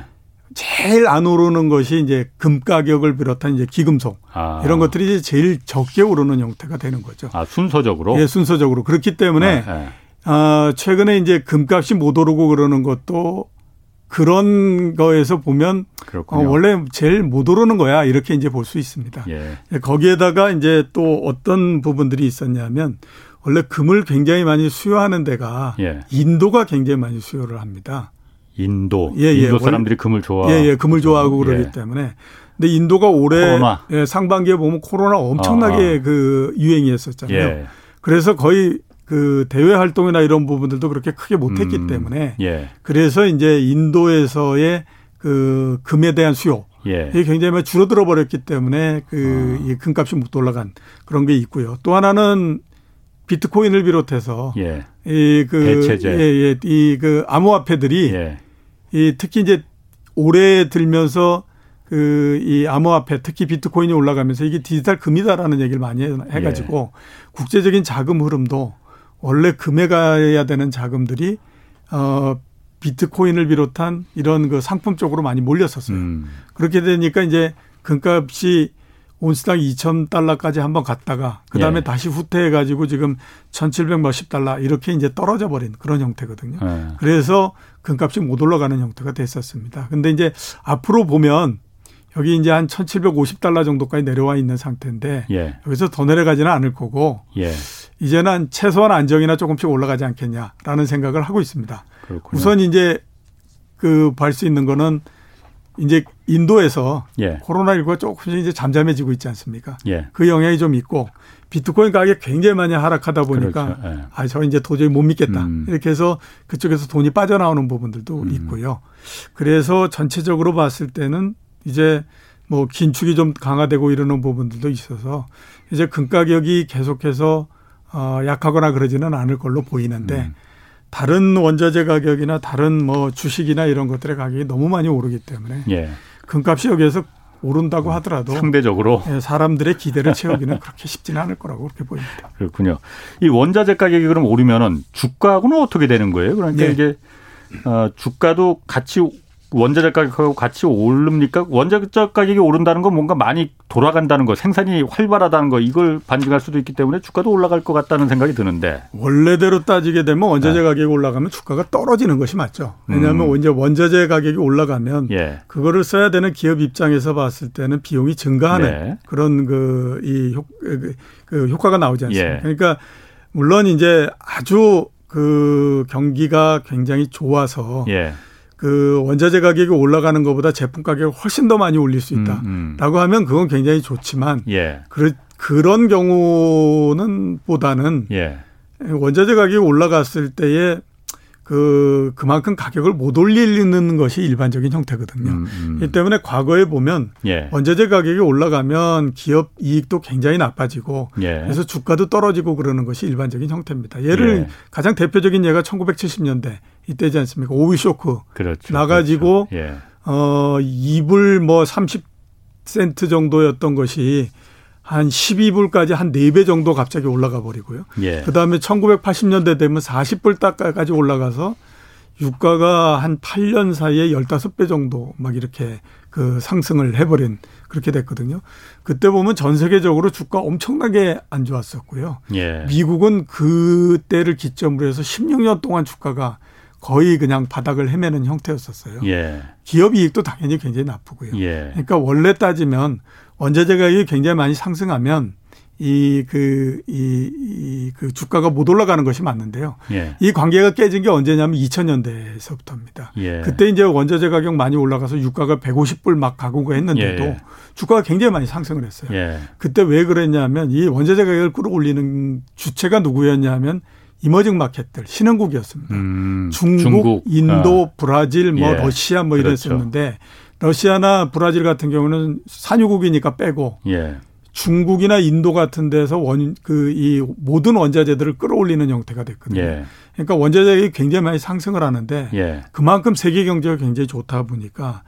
제일 안 오르는 것이 이제 금 가격을 비롯한 이제 기금속 아. 이런 것들이 이제 제일 적게 오르는 형태가 되는 거죠.
아, 순서적으로?
예, 순서적으로. 그렇기 때문에 아, 예. 어, 최근에 이제 금값이 못 오르고 그러는 것도 그런 거에서 보면 어, 원래 제일 못 오르는 거야 이렇게 이제 볼 수 있습니다. 예. 예. 거기에다가 이제 또 어떤 부분들이 있었냐면 원래 금을 굉장히 많이 수요하는 데가 예. 인도가 굉장히 많이 수요를 합니다.
인도. 예, 예. 인도 사람들이 금을 좋아.
예, 예. 금을 좋아하고 그러기 예. 때문에. 근데 인도가 올해 예, 상반기에 보면 코로나 엄청나게 어, 어. 그 유행이었었잖아요. 예. 그래서 거의 그 대외 활동이나 이런 부분들도 그렇게 크게 못했기 음, 때문에 예. 그래서 이제 인도에서의 그 금에 대한 수요 예. 이게 굉장히 많이 줄어들어 버렸기 때문에 그 어. 금값이 못 올라간 그런 게 있고요. 또 하나는 비트코인을 비롯해서 예. 이그 예, 예, 이 그 암호화폐들이 예. 이 특히 이제 올해 들면서 그 이 암호화폐 특히 비트코인이 올라가면서 이게 디지털 금이다라는 얘기를 많이 해가지고 예. 국제적인 자금 흐름도 원래 금에 가야 되는 자금들이 어 비트코인을 비롯한 이런 그 상품 쪽으로 많이 몰렸었어요. 음. 그렇게 되니까 이제 금값이 온스당 2,000달러까지 한번 갔다가 그다음에 예. 다시 후퇴해 가지고 지금 1,700 몇십 달러 이렇게 이제 떨어져 버린 그런 형태거든요. 예. 그래서 금값이 못 올라가는 형태가 됐었습니다. 근데 이제 앞으로 보면 여기 이제 한 1,750달러 정도까지 내려와 있는 상태인데 예. 여기서 더 내려가지는 않을 거고 예. 이제는 최소한 안정이나 조금씩 올라가지 않겠냐라는 생각을 하고 있습니다. 그렇군요. 우선 이제 그 볼 수 있는 거는 이제 인도에서 예. 코로나19가 조금씩 이제 잠잠해지고 있지 않습니까? 예. 그 영향이 좀 있고 비트코인 가격이 굉장히 많이 하락하다 보니까 그렇죠. 예. 아, 저 이제 도저히 못 믿겠다. 음. 이렇게 해서 그쪽에서 돈이 빠져나오는 부분들도 음. 있고요. 그래서 전체적으로 봤을 때는 이제 뭐 긴축이 좀 강화되고 이러는 부분들도 있어서 이제 금 가격이 계속해서 어 약하거나 그러지는 않을 걸로 보이는데 음. 다른 원자재 가격이나 다른 뭐 주식이나 이런 것들의 가격이 너무 많이 오르기 때문에 예. 금값이 여기에서 오른다고 하더라도
상대적으로
예, 사람들의 기대를 채우기는 <laughs> 그렇게 쉽지는 않을 거라고 그렇게 보입니다.
그렇군요. 이 원자재 가격이 그럼 오르면은 주가하고는 어떻게 되는 거예요? 그러니까 예. 이게 어, 주가도 같이 원자재 가격하고 같이 오릅니까? 원자재 가격이 오른다는 건 뭔가 많이 돌아간다는 거, 생산이 활발하다는 거 이걸 반증할 수도 있기 때문에 주가도 올라갈 것 같다는 생각이 드는데
원래대로 따지게 되면 원자재 네. 가격이 올라가면 주가가 떨어지는 것이 맞죠. 왜냐하면 음. 이제 원자재 가격이 올라가면 예. 그거를 써야 되는 기업 입장에서 봤을 때는 비용이 증가하는 네. 그런 그이 그, 그 효과가 나오지 않습니까? 예. 그러니까 물론 이제 아주 그 경기가 굉장히 좋아서 예. 그 원자재 가격이 올라가는 것보다 제품 가격을 훨씬 더 많이 올릴 수 있다라고 음, 음. 하면 그건 굉장히 좋지만 예. 그, 그런 경우는 보다는 예. 원자재 가격이 올라갔을 때에 그 그만큼 가격을 못 올리는 것이 일반적인 형태거든요. 음, 음. 이 때문에 과거에 보면 예. 원자재 가격이 올라가면 기업 이익도 굉장히 나빠지고 예. 그래서 주가도 떨어지고 그러는 것이 일반적인 형태입니다. 예를 예. 가장 대표적인 예가 1970년대 이때지 않습니까? 오일 쇼크 그렇죠. 나가지고 그렇죠. 예. 어 2불 뭐 30센트 정도였던 것이 한 12불까지 한 4배 정도 갑자기 올라가 버리고요. 예. 그 다음에 1980년대 되면 40불 딱까지 올라가서 유가가 한 8년 사이에 15배 정도 막 이렇게 그 상승을 해버린 그렇게 됐거든요. 그때 보면 전 세계적으로 주가 엄청나게 안 좋았었고요. 예. 미국은 그때를 기점으로 해서 16년 동안 주가가 거의 그냥 바닥을 헤매는 형태였었어요. 예. 기업 이익도 당연히 굉장히 나쁘고요. 예. 그러니까 원래 따지면 원자재 가격이 굉장히 많이 상승하면 이, 그, 이, 이, 그 주가가 못 올라가는 것이 맞는데요. 예. 이 관계가 깨진 게 언제냐면 2000년대에서부터입니다. 예. 그때 이제 원자재 가격 많이 올라가서 유가가 150불 막 가고 했는데도 예. 주가가 굉장히 많이 상승을 했어요. 예. 그때 왜 그랬냐면 이 원자재 가격을 끌어올리는 주체가 누구였냐면 이머징 마켓들 신흥국이었습니다. 음, 중국, 중국, 인도, 아. 브라질, 뭐 예. 러시아 뭐 그렇죠. 이랬었는데 러시아나 브라질 같은 경우는 산유국이니까 빼고 예. 중국이나 인도 같은 데서 원 그 이 모든 원자재들을 끌어올리는 형태가 됐거든요. 예. 그러니까 원자재가 굉장히 많이 상승을 하는데 예. 그만큼 세계 경제가 굉장히 좋다 보니까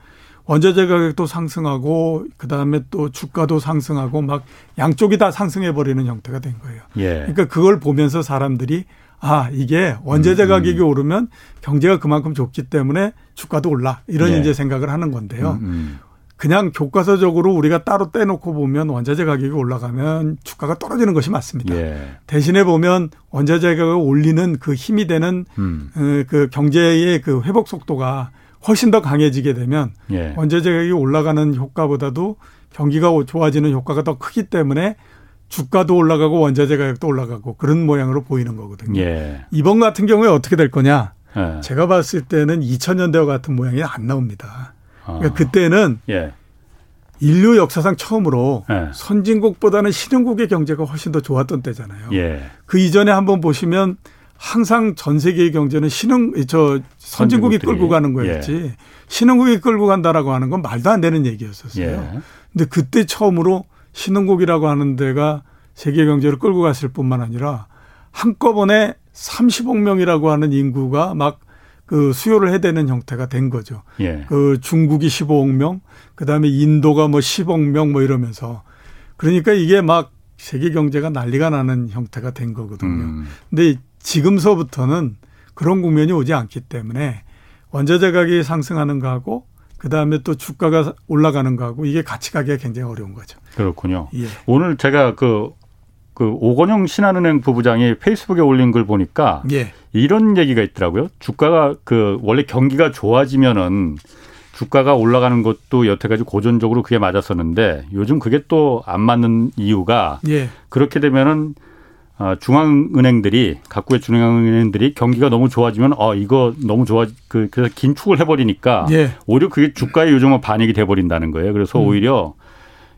원자재 가격도 상승하고 그다음에 또 주가도 상승하고 막 양쪽이 다 상승해 버리는 형태가 된 거예요. 예. 그러니까 그걸 보면서 사람들이 아, 이게 원자재 음, 음. 가격이 오르면 경제가 그만큼 좋기 때문에 주가도 올라. 이런 예. 이제 생각을 하는 건데요. 음, 음. 그냥 교과서적으로 우리가 따로 떼놓고 보면 원자재 가격이 올라가면 주가가 떨어지는 것이 맞습니다. 예. 대신에 보면 원자재 가격을 올리는 그 힘이 되는 음. 어, 그 경제의 그 회복 속도가 훨씬 더 강해지게 되면 예. 원자재 가격이 올라가는 효과보다도 경기가 좋아지는 효과가 더 크기 때문에 주가도 올라가고 원자재 가격도 올라가고 그런 모양으로 보이는 거거든요. 예. 이번 같은 경우에 어떻게 될 거냐? 예. 제가 봤을 때는 2000년대와 같은 모양이 안 나옵니다. 그러니까 아. 그때는 예. 인류 역사상 처음으로 예. 선진국보다는 신흥국의 경제가 훨씬 더 좋았던 때잖아요. 예. 그 이전에 한번 보시면 항상 전 세계의 경제는 신흥 저 선진국이 끌고 가는 거였지 예. 신흥국이 끌고 간다라고 하는 건 말도 안 되는 얘기였었어요. 예. 근데 그때 처음으로 신흥국이라고 하는 데가 세계 경제를 끌고 갔을 뿐만 아니라 한꺼번에 30억 명이라고 하는 인구가 막 그 수요를 해대는 형태가 된 거죠. 예. 그 중국이 15억 명, 그 다음에 인도가 뭐 10억 명 뭐 이러면서 그러니까 이게 막 세계 경제가 난리가 나는 형태가 된 거거든요. 음. 근데 지금서부터는 그런 국면이 오지 않기 때문에 원자재 가격이 상승하는 거하고 그 다음에 또 주가가 올라가는 거하고 이게 같이 가기가 굉장히 어려운 거죠.
그렇군요. 예. 오늘 제가 그, 그 오건영 신한은행 부부장이 페이스북에 올린 걸 보니까 예. 이런 얘기가 있더라고요. 주가가 그 원래 경기가 좋아지면은 주가가 올라가는 것도 여태까지 고전적으로 그게 맞았었는데 요즘 그게 또 안 맞는 이유가 예. 그렇게 되면은 어, 중앙은행들이 각국의 중앙은행들이 경기가 너무 좋아지면 어 이거 너무 좋아 그 그래서 긴축을 해버리니까 예. 오히려 그게 주가의 요즘은 반익이 돼버린다는 거예요. 그래서 음. 오히려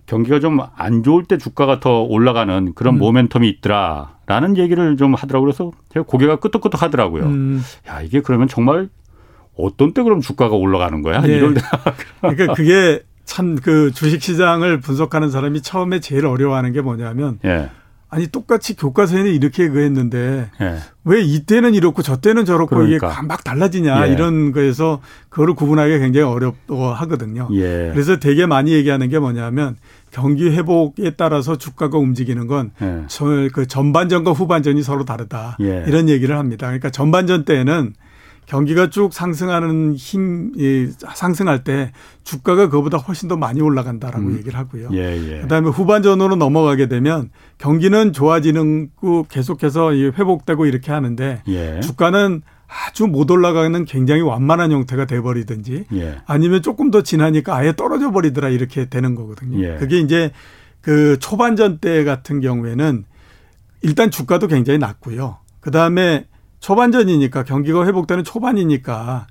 경기가 좀 안 좋을 때 주가가 더 올라가는 그런 음. 모멘텀이 있더라라는 얘기를 좀 하더라고요. 그래서 제가 고개가 끄덕끄덕 하더라고요. 음. 야 이게 그러면 정말 어떤 때 그럼 주가가 올라가는 거야? 예. 때. <laughs>
그러니까 그게 참 그 주식 시장을 분석하는 사람이 처음에 제일 어려워하는 게 뭐냐면. 예. 아니 똑같이 교과서에는 이렇게 그했는데 예. 왜 이때는 이렇고 저 때는 저렇고 그러니까. 이게 막 달라지냐 예. 이런 거에서 그거를 구분하기가 굉장히 어렵고 하거든요. 예. 그래서 되게 많이 얘기하는 게 뭐냐면 경기 회복에 따라서 주가가 움직이는 건그 예. 전반전과 후반전이 서로 다르다 예. 이런 얘기를 합니다. 그러니까 전반전 때는 경기가 쭉 상승하는 힘 상승할 때 주가가 그보다 훨씬 더 많이 올라간다라고 음. 얘기를 하고요. 예, 예. 그다음에 후반전으로 넘어가게 되면 경기는 좋아지는 거 계속해서 회복되고 이렇게 하는데 예. 주가는 아주 못 올라가는 굉장히 완만한 형태가 돼버리든지 예. 아니면 조금 더 지나니까 아예 떨어져 버리더라 이렇게 되는 거거든요. 예. 그게 이제 그 초반전 때 같은 경우에는 일단 주가도 굉장히 낮고요. 그 다음에 초반전이니까 경기가 회복되는 초반이니까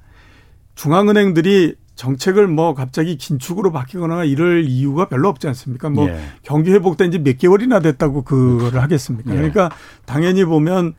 중앙은행들이 정책을 뭐 갑자기 긴축으로 바뀌거나 이럴 이유가 별로 없지 않습니까? 뭐 예. 경기 회복된 지 몇 개월이나 됐다고 그거를 하겠습니까? 예. 그러니까 당연히 보면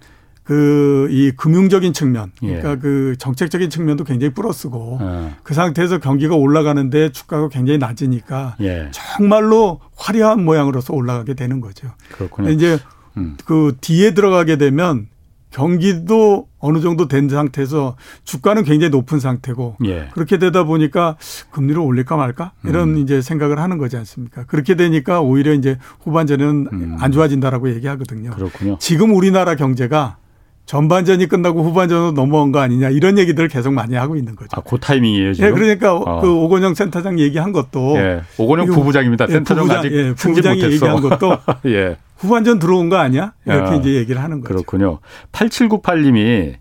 그 이 금융적인 측면, 그러니까 예. 그 정책적인 측면도 굉장히 플러스고 예. 그 상태에서 경기가 올라가는데 주가가 굉장히 낮으니까 예. 정말로 화려한 모양으로서 올라가게 되는 거죠. 그렇군요. 이제 음. 그 뒤에 들어가게 되면 경기도 어느 정도 된 상태에서 주가는 굉장히 높은 상태고 예. 그렇게 되다 보니까 금리를 올릴까 말까 이런 음. 이제 생각을 하는 거지 않습니까? 그렇게 되니까 오히려 이제 후반전에는 음. 안 좋아진다라고 얘기하거든요. 그렇군요. 지금 우리나라 경제가 전반전이 끝나고 후반전으로 넘어온 거 아니냐 이런 얘기들을 계속 많이 하고 있는 거죠.
아, 그 타이밍이에요, 지금.
예, 그러니까 어. 그 오건영 센터장 얘기한 것도
예. 오건영 부부장입니다. 예, 센터장 부부장, 아직 예, 부부장이 못했어.
얘기한 것도 <laughs> 예. 후반전 들어온 거 아니야? 이렇게 아, 이제 얘기를 하는 거죠.
그렇군요. 8798님이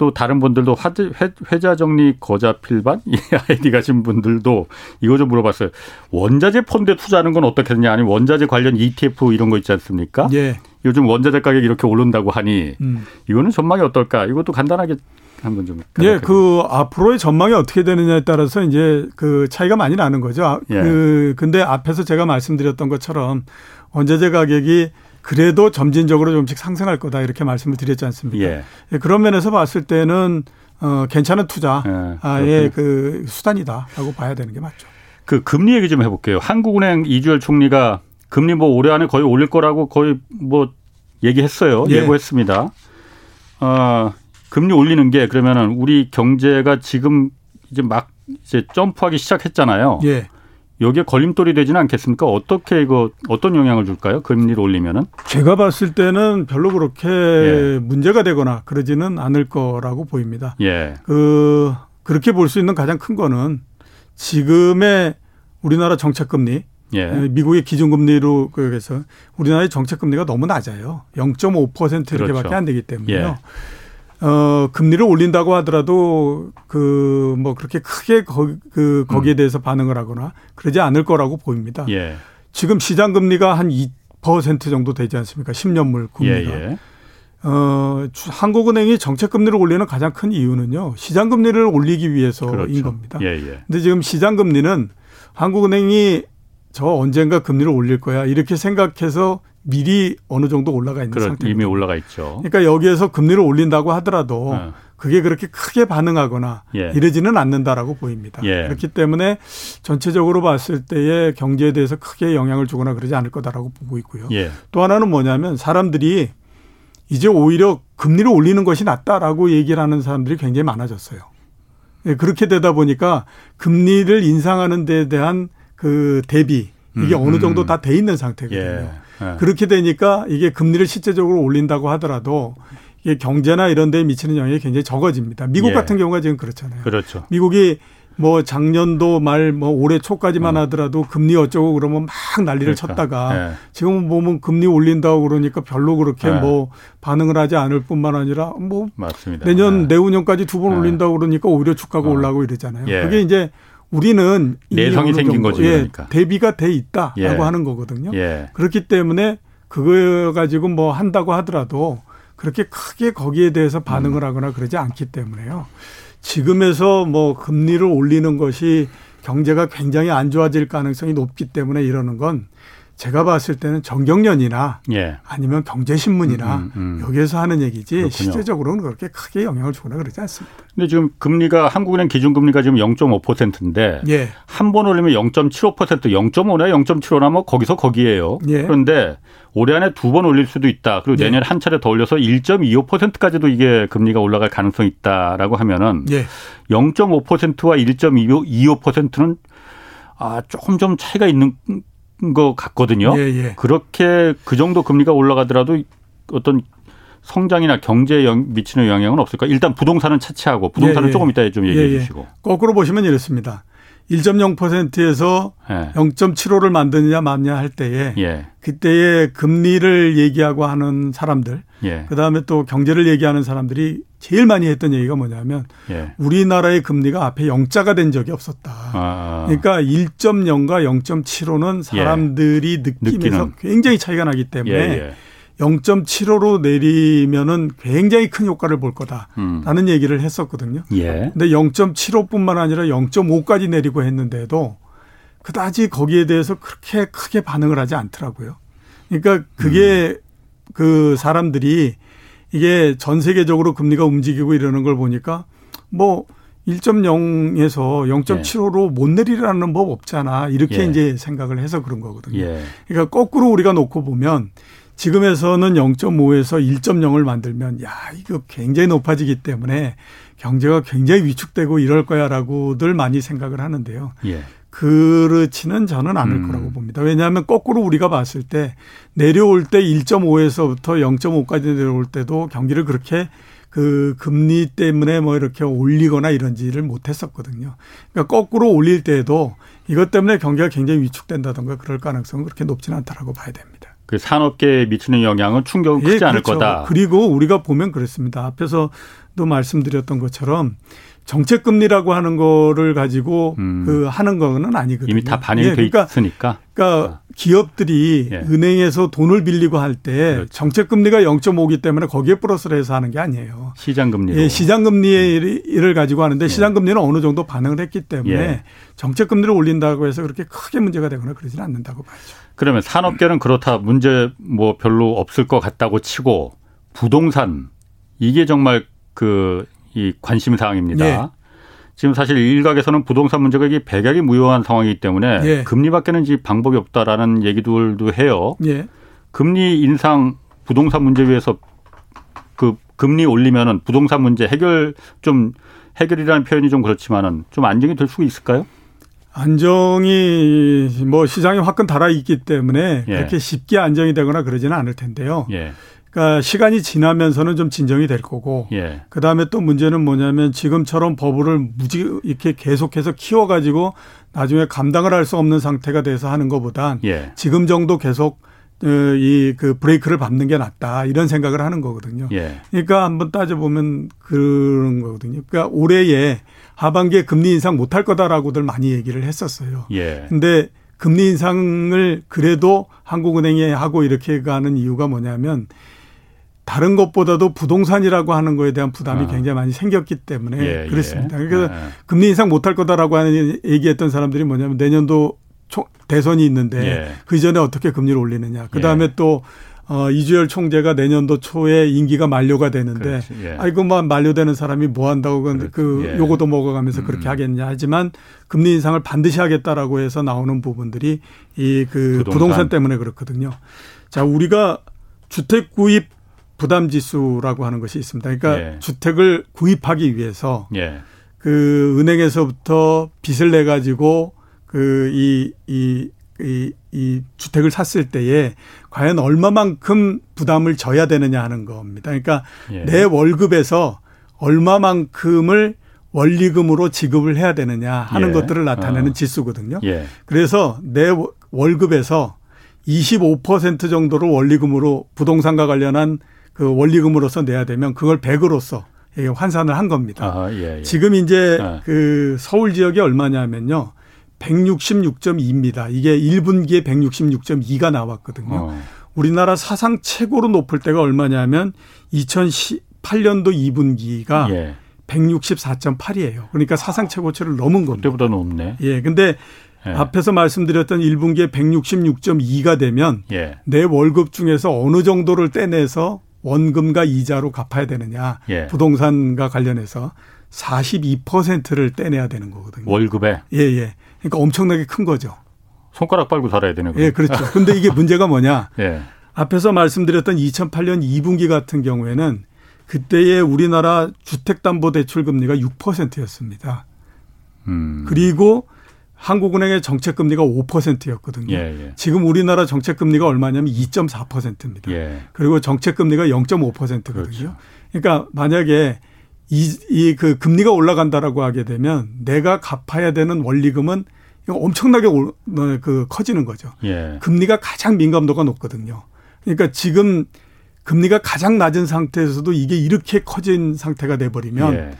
또 다른 분들도 화제, 회 자 정리 거자 필반 <laughs> 이 아이디 가신 분들도 이거 좀 물어봤어요. 원자재 펀드에 투자하는 건 어떻게 되냐? 아니면 원자재 관련 ETF 이런 거 있지 않습니까? 예. 요즘 원자재 가격이 이렇게 오른다고 하니 음. 이거는 전망이 어떨까? 이것도 간단하게 한번 좀.
예, 그 앞으로의 전망이 어떻게 되느냐에 따라서 이제 그 차이가 많이 나는 거죠. 아, 예. 그 근데 앞에서 제가 말씀드렸던 것처럼 원자재 가격이 그래도 점진적으로 좀씩 상승할 거다 이렇게 말씀을 드렸지 않습니까? 예. 예 그런 면에서 봤을 때는 어 괜찮은 투자의 예, 그 수단이다라고 봐야 되는 게 맞죠.
그 금리 얘기 좀 해볼게요. 한국은행 이주열 총리가 금리 뭐 올해 안에 거의 올릴 거라고 거의 뭐 얘기했어요. 예. 예고했습니다. 어, 금리 올리는 게 그러면은 우리 경제가 지금 이제 막 이제 점프하기 시작했잖아요. 예. 여기에 걸림돌이 되지는 않겠습니까? 어떻게 이거 어떤 영향을 줄까요? 금리를 올리면은?
제가 봤을 때는 별로 그렇게 예. 문제가 되거나 그러지는 않을 거라고 보입니다. 예. 그 그렇게 볼 수 있는 가장 큰 거는 지금의 우리나라 정책 금리 예. 미국의 기준금리로 그래서 우리나라의 정책금리가 너무 낮아요. 0.5% 이렇게밖에 그렇죠. 안 되기 때문에요. 예. 어, 금리를 올린다고 하더라도 그 뭐 그렇게 크게 거, 그 거기에 음. 대해서 반응을 하거나 그러지 않을 거라고 보입니다. 예. 지금 시장 금리가 한 2% 정도 되지 않습니까? 10년물 금리가. 예, 예. 어, 한국은행이 정책 금리를 올리는 가장 큰 이유는요. 시장 금리를 올리기 위해서인 그렇죠. 겁니다. 예, 예. 근데 지금 시장 금리는 한국은행이 저 언젠가 금리를 올릴 거야 이렇게 생각해서 미리 어느 정도 올라가 있는 상태
이미 올라가 있죠.
그러니까 여기에서 금리를 올린다고 하더라도 네. 그게 그렇게 크게 반응하거나 예. 이러지는 않는다라고 보입니다. 예. 그렇기 때문에 전체적으로 봤을 때의 경제에 대해서 크게 영향을 주거나 그러지 않을 거다라고 보고 있고요. 예. 또 하나는 뭐냐면 사람들이 이제 오히려 금리를 올리는 것이 낫다라고 얘기를 하는 사람들이 굉장히 많아졌어요. 예, 그렇게 되다 보니까 금리를 인상하는 데 대한 그 대비 이게 음, 어느 정도 음. 다돼 있는 상태거든요. 예. 예. 그렇게 되니까 이게 금리를 실제적으로 올린다고 하더라도 이게 경제나 이런 데에 미치는 영향이 굉장히 적어집니다. 미국 예. 같은 경우가 지금 그렇잖아요. 그렇죠. 미국이 뭐 작년도 말 뭐 올해 초까지만 음. 하더라도 금리 어쩌고 그러면 막 난리를 그러니까. 쳤다가 예. 지금 보면 금리 올린다고 그러니까 별로 그렇게 예. 뭐 반응을 하지 않을 뿐만 아니라 뭐 맞습니다. 내년 예. 내후년까지 두 번 올린다고 그러니까 오히려 주가가 어. 올라가고 이러잖아요. 예. 그게 이제 우리는
내성이 생긴 거죠. 예, 그러니까.
대비가 돼 있다라고 예. 하는 거거든요. 예. 그렇기 때문에 그거 가지고 뭐 한다고 하더라도 그렇게 크게 거기에 대해서 반응을 음. 하거나 그러지 않기 때문에요. 지금에서 뭐 금리를 올리는 것이 경제가 굉장히 안 좋아질 가능성이 높기 때문에 이러는 건 제가 봤을 때는 정경련이나 예. 아니면 경제신문이나 음, 음, 음. 여기에서 하는 얘기지 그렇군요. 실제적으로는 그렇게 크게 영향을 주거나 그러지 않습니다.
근데 지금 금리가 한국은행 기준금리가 지금 0.5%인데 예. 한번 올리면 0.75% 0.5나 0.75나 뭐 거기서 거기에요. 예. 그런데 올해 안에 두 번 올릴 수도 있다. 그리고 예. 내년에 한 차례 더 올려서 1.25%까지도 이게 금리가 올라갈 가능성이 있다라고 하면은 0.5%와 1.25%는 아, 조금 좀 차이가 있는 것 같거든요. 예, 예. 그렇게 그 정도 금리가 올라가더라도 어떤 성장이나 경제에 미치는 영향은 없을까? 일단 부동산은 차치하고 부동산은 예, 예. 조금 이따 좀 얘기해 예, 예. 주시고.
거꾸로 보시면 이렇습니다. 1.0%에서 예. 0.75를 만드느냐 맞냐 할 때에 예. 그때의 금리를 얘기하고 하는 사람들 예. 그다음에 또 경제를 얘기하는 사람들이 제일 많이 했던 얘기가 뭐냐면 예. 우리나라의 금리가 앞에 영자가 된 적이 없었다. 아. 그러니까 1.0과 0.75는 사람들이 예. 느끼면서 느끼는. 굉장히 차이가 나기 때문에 예, 0.75로 내리면은 굉장히 큰 효과를 볼 거다라는 음. 얘기를 했었거든요. 예. 근데 0.75뿐만 아니라 0.5까지 내리고 했는데도 그다지 거기에 대해서 그렇게 크게 반응을 하지 않더라고요. 그러니까 그게 음. 그 사람들이 이게 전 세계적으로 금리가 움직이고 이러는 걸 보니까 뭐 1.0에서 0.75로 예. 못 내리라는 법 없잖아. 이렇게 예. 이제 생각을 해서 그런 거거든요. 예. 그러니까 거꾸로 우리가 놓고 보면 지금에서는 0.5에서 1.0을 만들면 야, 이거 굉장히 높아지기 때문에 경제가 굉장히 위축되고 이럴 거야라고들 많이 생각을 하는데요. 예. 그렇지는 저는 않을 음. 거라고 봅니다. 왜냐하면 거꾸로 우리가 봤을 때 내려올 때 1.5에서부터 0.5까지 내려올 때도 경기를 그렇게 그 금리 때문에 뭐 이렇게 올리거나 이런지를 못 했었거든요. 그러니까 거꾸로 올릴 때에도 이것 때문에 경기가 굉장히 위축된다던가 그럴 가능성은 그렇게 높지는 않다라고 봐야 됩니다.
그 산업계에 미치는 영향은 충격은 크지 예, 않을 그렇죠. 거다.
그리고 우리가 보면 그렇습니다. 앞에서도 말씀드렸던 것처럼 정책 금리라고 하는 거를 가지고 음. 그 하는 거는 아니거든요.
이미 다 반영이 예, 그러니까, 돼 있으니까.
그러니까 기업들이 예. 은행에서 돈을 빌리고 할때 그렇죠. 정책 금리가 0.5기 때문에 거기에 플러스를 해서 하는 게 아니에요.
시장 금리.
예, 시장 금리를 가지고 하는데 예. 시장 금리는 어느 정도 반응을 했기 때문에 예. 정책 금리를 올린다고 해서 그렇게 크게 문제가 되거나 그러지는 않는다고 봐야죠.
그러면 산업계는 그렇다 문제 뭐 별로 없을 것 같다고 치고 부동산 이게 정말 그 이 관심 사항입니다. 예. 지금 사실 일각에서는 부동산 문제가 이게 백약이 무효한 상황이기 때문에 예. 금리밖에는 이제 방법이 없다라는 얘기들도 해요. 예. 금리 인상 부동산 문제 위해서 그 금리 올리면은 부동산 문제 해결 좀 해결이라는 표현이 좀 그렇지만은 좀 안정이 될 수 있을까요?
안정이 뭐 시장이 화끈 달아 있기 때문에 예. 그렇게 쉽게 안정이 되거나 그러지는 않을 텐데요. 예. 그러니까 시간이 지나면서는 좀 진정이 될 거고 예. 그다음에 또 문제는 뭐냐면 지금처럼 버블을 무지 이렇게 계속해서 키워 가지고 나중에 감당을 할 수 없는 상태가 돼서 하는 것보단 예. 지금 정도 계속 어, 이그 브레이크를 밟는 게 낫다 이런 생각을 하는 거거든요. 예. 그러니까 한번 따져 보면 그런 거거든요. 그러니까 올해에 하반기에 금리 인상 못 할 거다라고들 많이 얘기를 했었어요. 예. 근데 금리 인상을 그래도 한국은행이 하고 이렇게 가는 이유가 뭐냐면 다른 것보다도 부동산이라고 하는 거에 대한 부담이 아. 굉장히 많이 생겼기 때문에 예, 예. 그렇습니다. 그래서 예. 금리 인상 못할 거다라고 하는 얘기했던 사람들이 뭐냐면 내년도 총 대선이 있는데 예. 그 이전에 어떻게 금리를 올리느냐. 그 다음에 예. 또 어, 이주열 총재가 내년도 초에 임기가 만료가 되는데, 예. 아이고만 만료되는 사람이 뭐 한다고 그, 그 예. 요거도 먹어가면서 음. 그렇게 하겠냐 하지만 금리 인상을 반드시 하겠다라고 해서 나오는 부분들이 이 그 부동산. 부동산 때문에 그렇거든요. 자, 우리가 주택 구입 부담 지수라고 하는 것이 있습니다. 그러니까 예. 주택을 구입하기 위해서 예. 그 은행에서부터 빚을 내 가지고 그이이 이, 이 주택을 샀을 때에 과연 얼마만큼 부담을 져야 되느냐 하는 겁니다. 그러니까 예. 내 월급에서 얼마만큼을 원리금으로 지급을 해야 되느냐 하는 예. 것들을 나타내는 어. 지수거든요. 예. 그래서 내 월급에서 25% 정도를 원리금으로 부동산과 관련한 그 원리금으로서 내야 되면 그걸 100으로서 환산을 한 겁니다. 아, 예, 예. 지금 이제 아. 그 서울 지역이 얼마냐면요. 166.2입니다. 이게 1분기에 166.2가 나왔거든요. 어. 우리나라 사상 최고로 높을 때가 얼마냐면 2018년도 2분기가 예. 164.8이에요. 그러니까 사상 최고치를 넘은 겁니다.
그때보다 높네.
예. 근데 예. 앞에서 말씀드렸던 1분기에 166.2가 되면 예. 내 월급 중에서 어느 정도를 떼내서 원금과 이자로 갚아야 되느냐. 예. 부동산과 관련해서 42%를 떼내야 되는 거거든요.
월급에?
예, 예. 그러니까 엄청나게 큰 거죠.
손가락 빨고 살아야 되는
거예요. 예, 그렇죠. 근데 이게 문제가 뭐냐? <laughs> 예. 앞에서 말씀드렸던 2008년 2분기 같은 경우에는 그때의 우리나라 주택담보대출 금리가 6%였습니다. 음. 그리고 한국은행의 정책 금리가 5%였거든요. 예, 예. 지금 우리나라 정책 금리가 얼마냐면 2.4%입니다. 예. 그리고 정책 금리가 0.5%거든요. 그렇죠. 그러니까 만약에 이 이 그 금리가 올라간다라고 하게 되면 내가 갚아야 되는 원리금은 엄청나게 올, 뭐그 커지는 거죠. 예. 금리가 가장 민감도가 높거든요. 그러니까 지금 금리가 가장 낮은 상태에서도 이게 이렇게 커진 상태가 돼 버리면 예.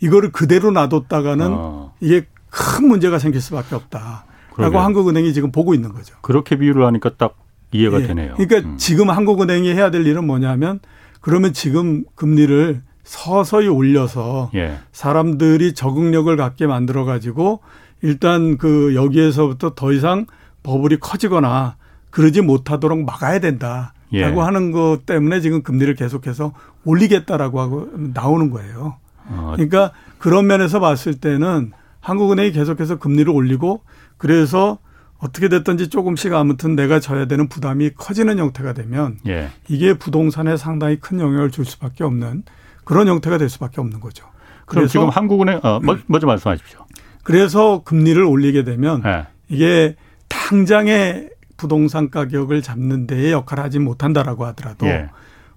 이거를 그대로 놔뒀다가는 어. 이게 큰 문제가 생길 수밖에 없다. 라고 한국은행이 지금 보고 있는 거죠.
그렇게 비유를 하니까 딱 이해가 예. 되네요.
그러니까 음. 지금 한국은행이 해야 될 일은 뭐냐면 그러면 지금 금리를 서서히 올려서 예. 사람들이 적응력을 갖게 만들어 가지고 일단 그 여기에서부터 더 이상 버블이 커지거나 그러지 못하도록 막아야 된다. 예. 라고 하는 것 때문에 지금 금리를 계속해서 올리겠다라고 하고 나오는 거예요. 어. 그러니까 그런 면에서 봤을 때는 한국은행이 계속해서 금리를 올리고 그래서 어떻게 됐든지 조금씩 아무튼 내가 져야 되는 부담이 커지는 형태가 되면 예. 이게 부동산에 상당히 큰 영향을 줄 수밖에 없는 그런 형태가 될 수밖에 없는 거죠.
그럼 지금 한국은행 어, 뭐, 먼저 말씀하십시오.
그래서 금리를 올리게 되면 예. 이게 당장의 부동산 가격을 잡는 데에 역할을 하지 못한다라고 하더라도 예.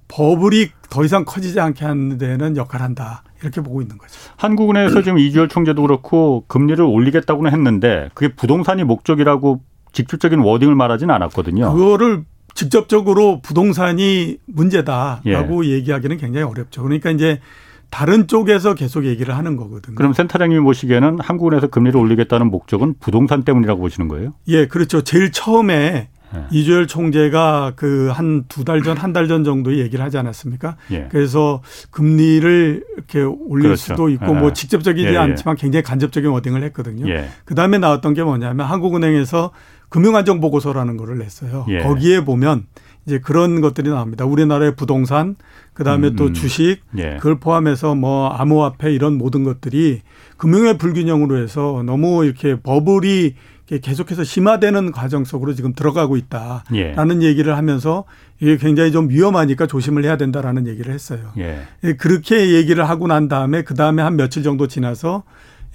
버블이 더 이상 커지지 않게 하는 데는 역할을 한다. 이렇게 보고 있는 거죠.
한국은행에서 지금 이주열 총재도 그렇고 금리를 올리겠다고는 했는데 그게 부동산이 목적이라고 직접적인 워딩을 말하지는 않았거든요.
그거를 직접적으로 부동산이 문제다라고 예. 얘기하기는 굉장히 어렵죠. 그러니까 이제 다른 쪽에서 계속 얘기를 하는 거거든요.
그럼 센터장님이 보시기에는 한국은행에서 금리를 올리겠다는 목적은 부동산 때문이라고 보시는 거예요?
예, 그렇죠. 제일 처음에 네. 이주열 총재가 그 한 두 달 전, 한 달 전 정도 얘기를 하지 않았습니까? 예. 그래서 금리를 이렇게 올릴 그렇죠. 수도 있고 예. 뭐 직접적이지 예, 예. 않지만 굉장히 간접적인 워딩을 했거든요. 예. 그 다음에 나왔던 게 뭐냐면 한국은행에서 금융안정보고서라는 거를 냈어요. 예. 거기에 보면 이제 그런 것들이 나옵니다. 우리나라의 부동산, 그 다음에 음, 또 음. 주식, 예. 그걸 포함해서 뭐 암호화폐 이런 모든 것들이 금융의 불균형으로 해서 너무 이렇게 버블이 계속해서 심화되는 과정 속으로 지금 들어가고 있다라는 예. 얘기를 하면서 이게 굉장히 좀 위험하니까 조심을 해야 된다라는 얘기를 했어요. 예. 예. 그렇게 얘기를 하고 난 다음에 그 다음에 한 며칠 정도 지나서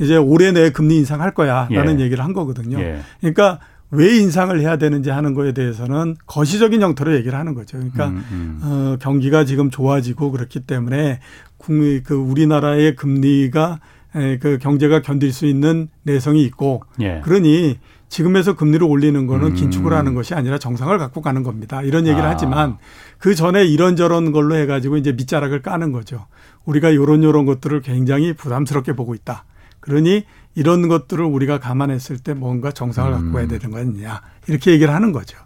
이제 올해 내에 금리 인상할 거야라는 예. 얘기를 한 거거든요. 예. 그러니까 왜 인상을 해야 되는지 하는 거에 대해서는 거시적인 형태로 얘기를 하는 거죠. 그러니까 음, 음. 어, 경기가 지금 좋아지고 그렇기 때문에 국민 그 우리나라의 금리가 에, 그 경제가 견딜 수 있는 내성이 있고 예. 그러니 지금에서 금리를 올리는 거는 음. 긴축을 하는 것이 아니라 정상을 갖고 가는 겁니다. 이런 얘기를 아. 하지만 그 전에 이런저런 걸로 해가지고 이제 밑자락을 까는 거죠. 우리가 요런 요런 것들을 굉장히 부담스럽게 보고 있다. 그러니 이런 것들을 우리가 감안했을 때 뭔가 정상을 갖고 가야 음. 되는 거 아니냐. 이렇게 얘기를 하는 거죠.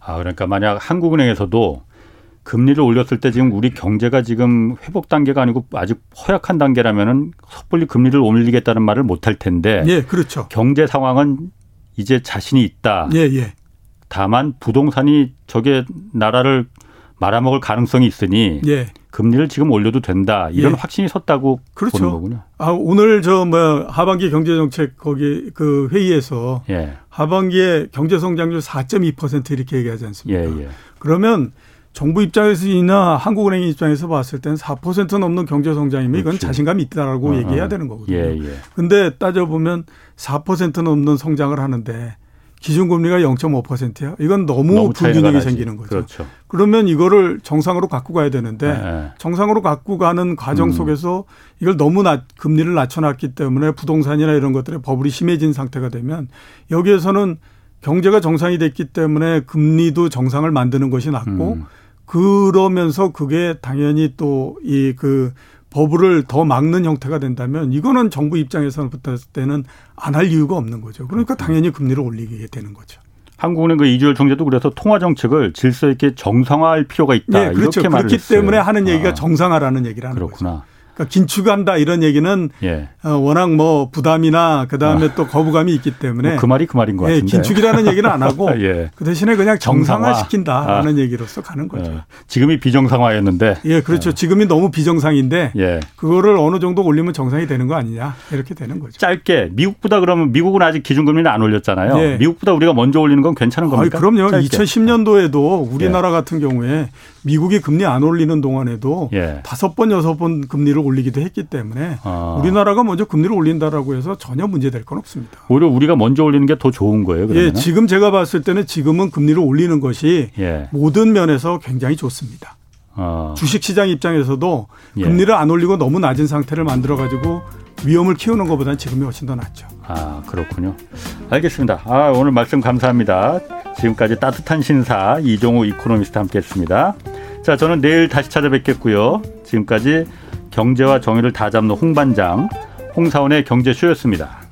아, 그러니까 만약 한국은행에서도 금리를 올렸을 때 지금 우리 경제가 지금 회복 단계가 아니고 아직 허약한 단계라면은 섣불리 금리를 올리겠다는 말을 못 할 텐데.
예, 그렇죠.
경제 상황은 이제 자신이 있다.
예, 예.
다만 부동산이 저게 나라를 말아먹을 가능성이 있으니 예. 금리를 지금 올려도 된다 이런 예. 확신이 섰다고 그렇죠. 보는 거군요.
아 오늘 저 뭐 하반기 경제정책 거기 그 회의에서 예. 하반기에 경제 성장률 4.2% 이렇게 얘기하지 않습니까? 예, 예. 그러면 정부 입장에서나 한국은행 입장에서 봤을 때는 4% 넘는 경제 성장이면 이건 그렇지. 자신감이 있다라고 어, 얘기해야 되는 거거든요. 예, 예. 근데 따져 보면 4% 넘는 성장을 하는데 기준금리가 0.5%야. 이건 너무, 너무 불균형이 생기는 거죠. 그렇죠. 그러면 이거를 정상으로 갖고 가야 되는데 네. 정상으로 갖고 가는 과정 음. 속에서 이걸 너무 낮, 금리를 낮춰놨기 때문에 부동산이나 이런 것들의 버블이 심해진 상태가 되면 여기에서는 경제가 정상이 됐기 때문에 금리도 정상을 만드는 것이 낫고 음. 그러면서 그게 당연히 또 이 그 버블을 더 막는 형태가 된다면 이거는 정부 입장에서는 붙을 때는 안 할 이유가 없는 거죠. 그러니까 당연히 금리를 올리게 되는 거죠.
한국은행 그 이주열 총재도 그래서 통화 정책을 질서 있게 정상화할 필요가 있다. 네, 그렇죠. 이렇게
그렇기 때문에 하는 얘기가 아. 정상화라는 얘기를 하는 그렇구나. 거죠. 그러니까 긴축한다 이런 얘기는 예. 어, 워낙 뭐 부담이나 그 다음에 아. 또 거부감이 있기 때문에
뭐 그 말이 그 말인 것 예, 같은데
긴축이라는 얘기는 안 하고 <laughs> 예. 그 대신에 그냥 정상화 시킨다라는 아. 얘기로서 가는 거죠. 예.
지금이 비정상화였는데
예 그렇죠. 예. 지금이 너무 비정상인데 예. 그거를 어느 정도 올리면 정상이 되는 거 아니냐 이렇게 되는 거죠.
짧게 미국보다 그러면 미국은 아직 기준금리는 안 올렸잖아요. 예. 미국보다 우리가 먼저 올리는 건 괜찮은 겁니까?
아니, 그럼요. 짧게. 2010년도에도 우리나라 같은 경우에 미국이 금리 안 올리는 동안에도 예. 다섯 번 여섯 번 금리를 올리기도 했기 때문에 아. 우리나라가 먼저 금리를 올린다라고 해서 전혀 문제될 건 없습니다.
오히려 우리가 먼저 올리는 게 더 좋은 거예요.
그러면 예, 지금 제가 봤을 때는 지금은 금리를 올리는 것이 예. 모든 면에서 굉장히 좋습니다. 아. 주식시장 입장에서도 예. 금리를 안 올리고 너무 낮은 상태를 만들어 가지고 위험을 키우는 것보다는 지금이 훨씬 더 낫죠.
아 그렇군요. 알겠습니다. 아 오늘 말씀 감사합니다. 지금까지 따뜻한 신사 이종우 이코노미스트 함께했습니다. 자 저는 내일 다시 찾아뵙겠고요. 지금까지 경제와 정의를 다 잡는 홍반장 홍사원의 경제쇼였습니다.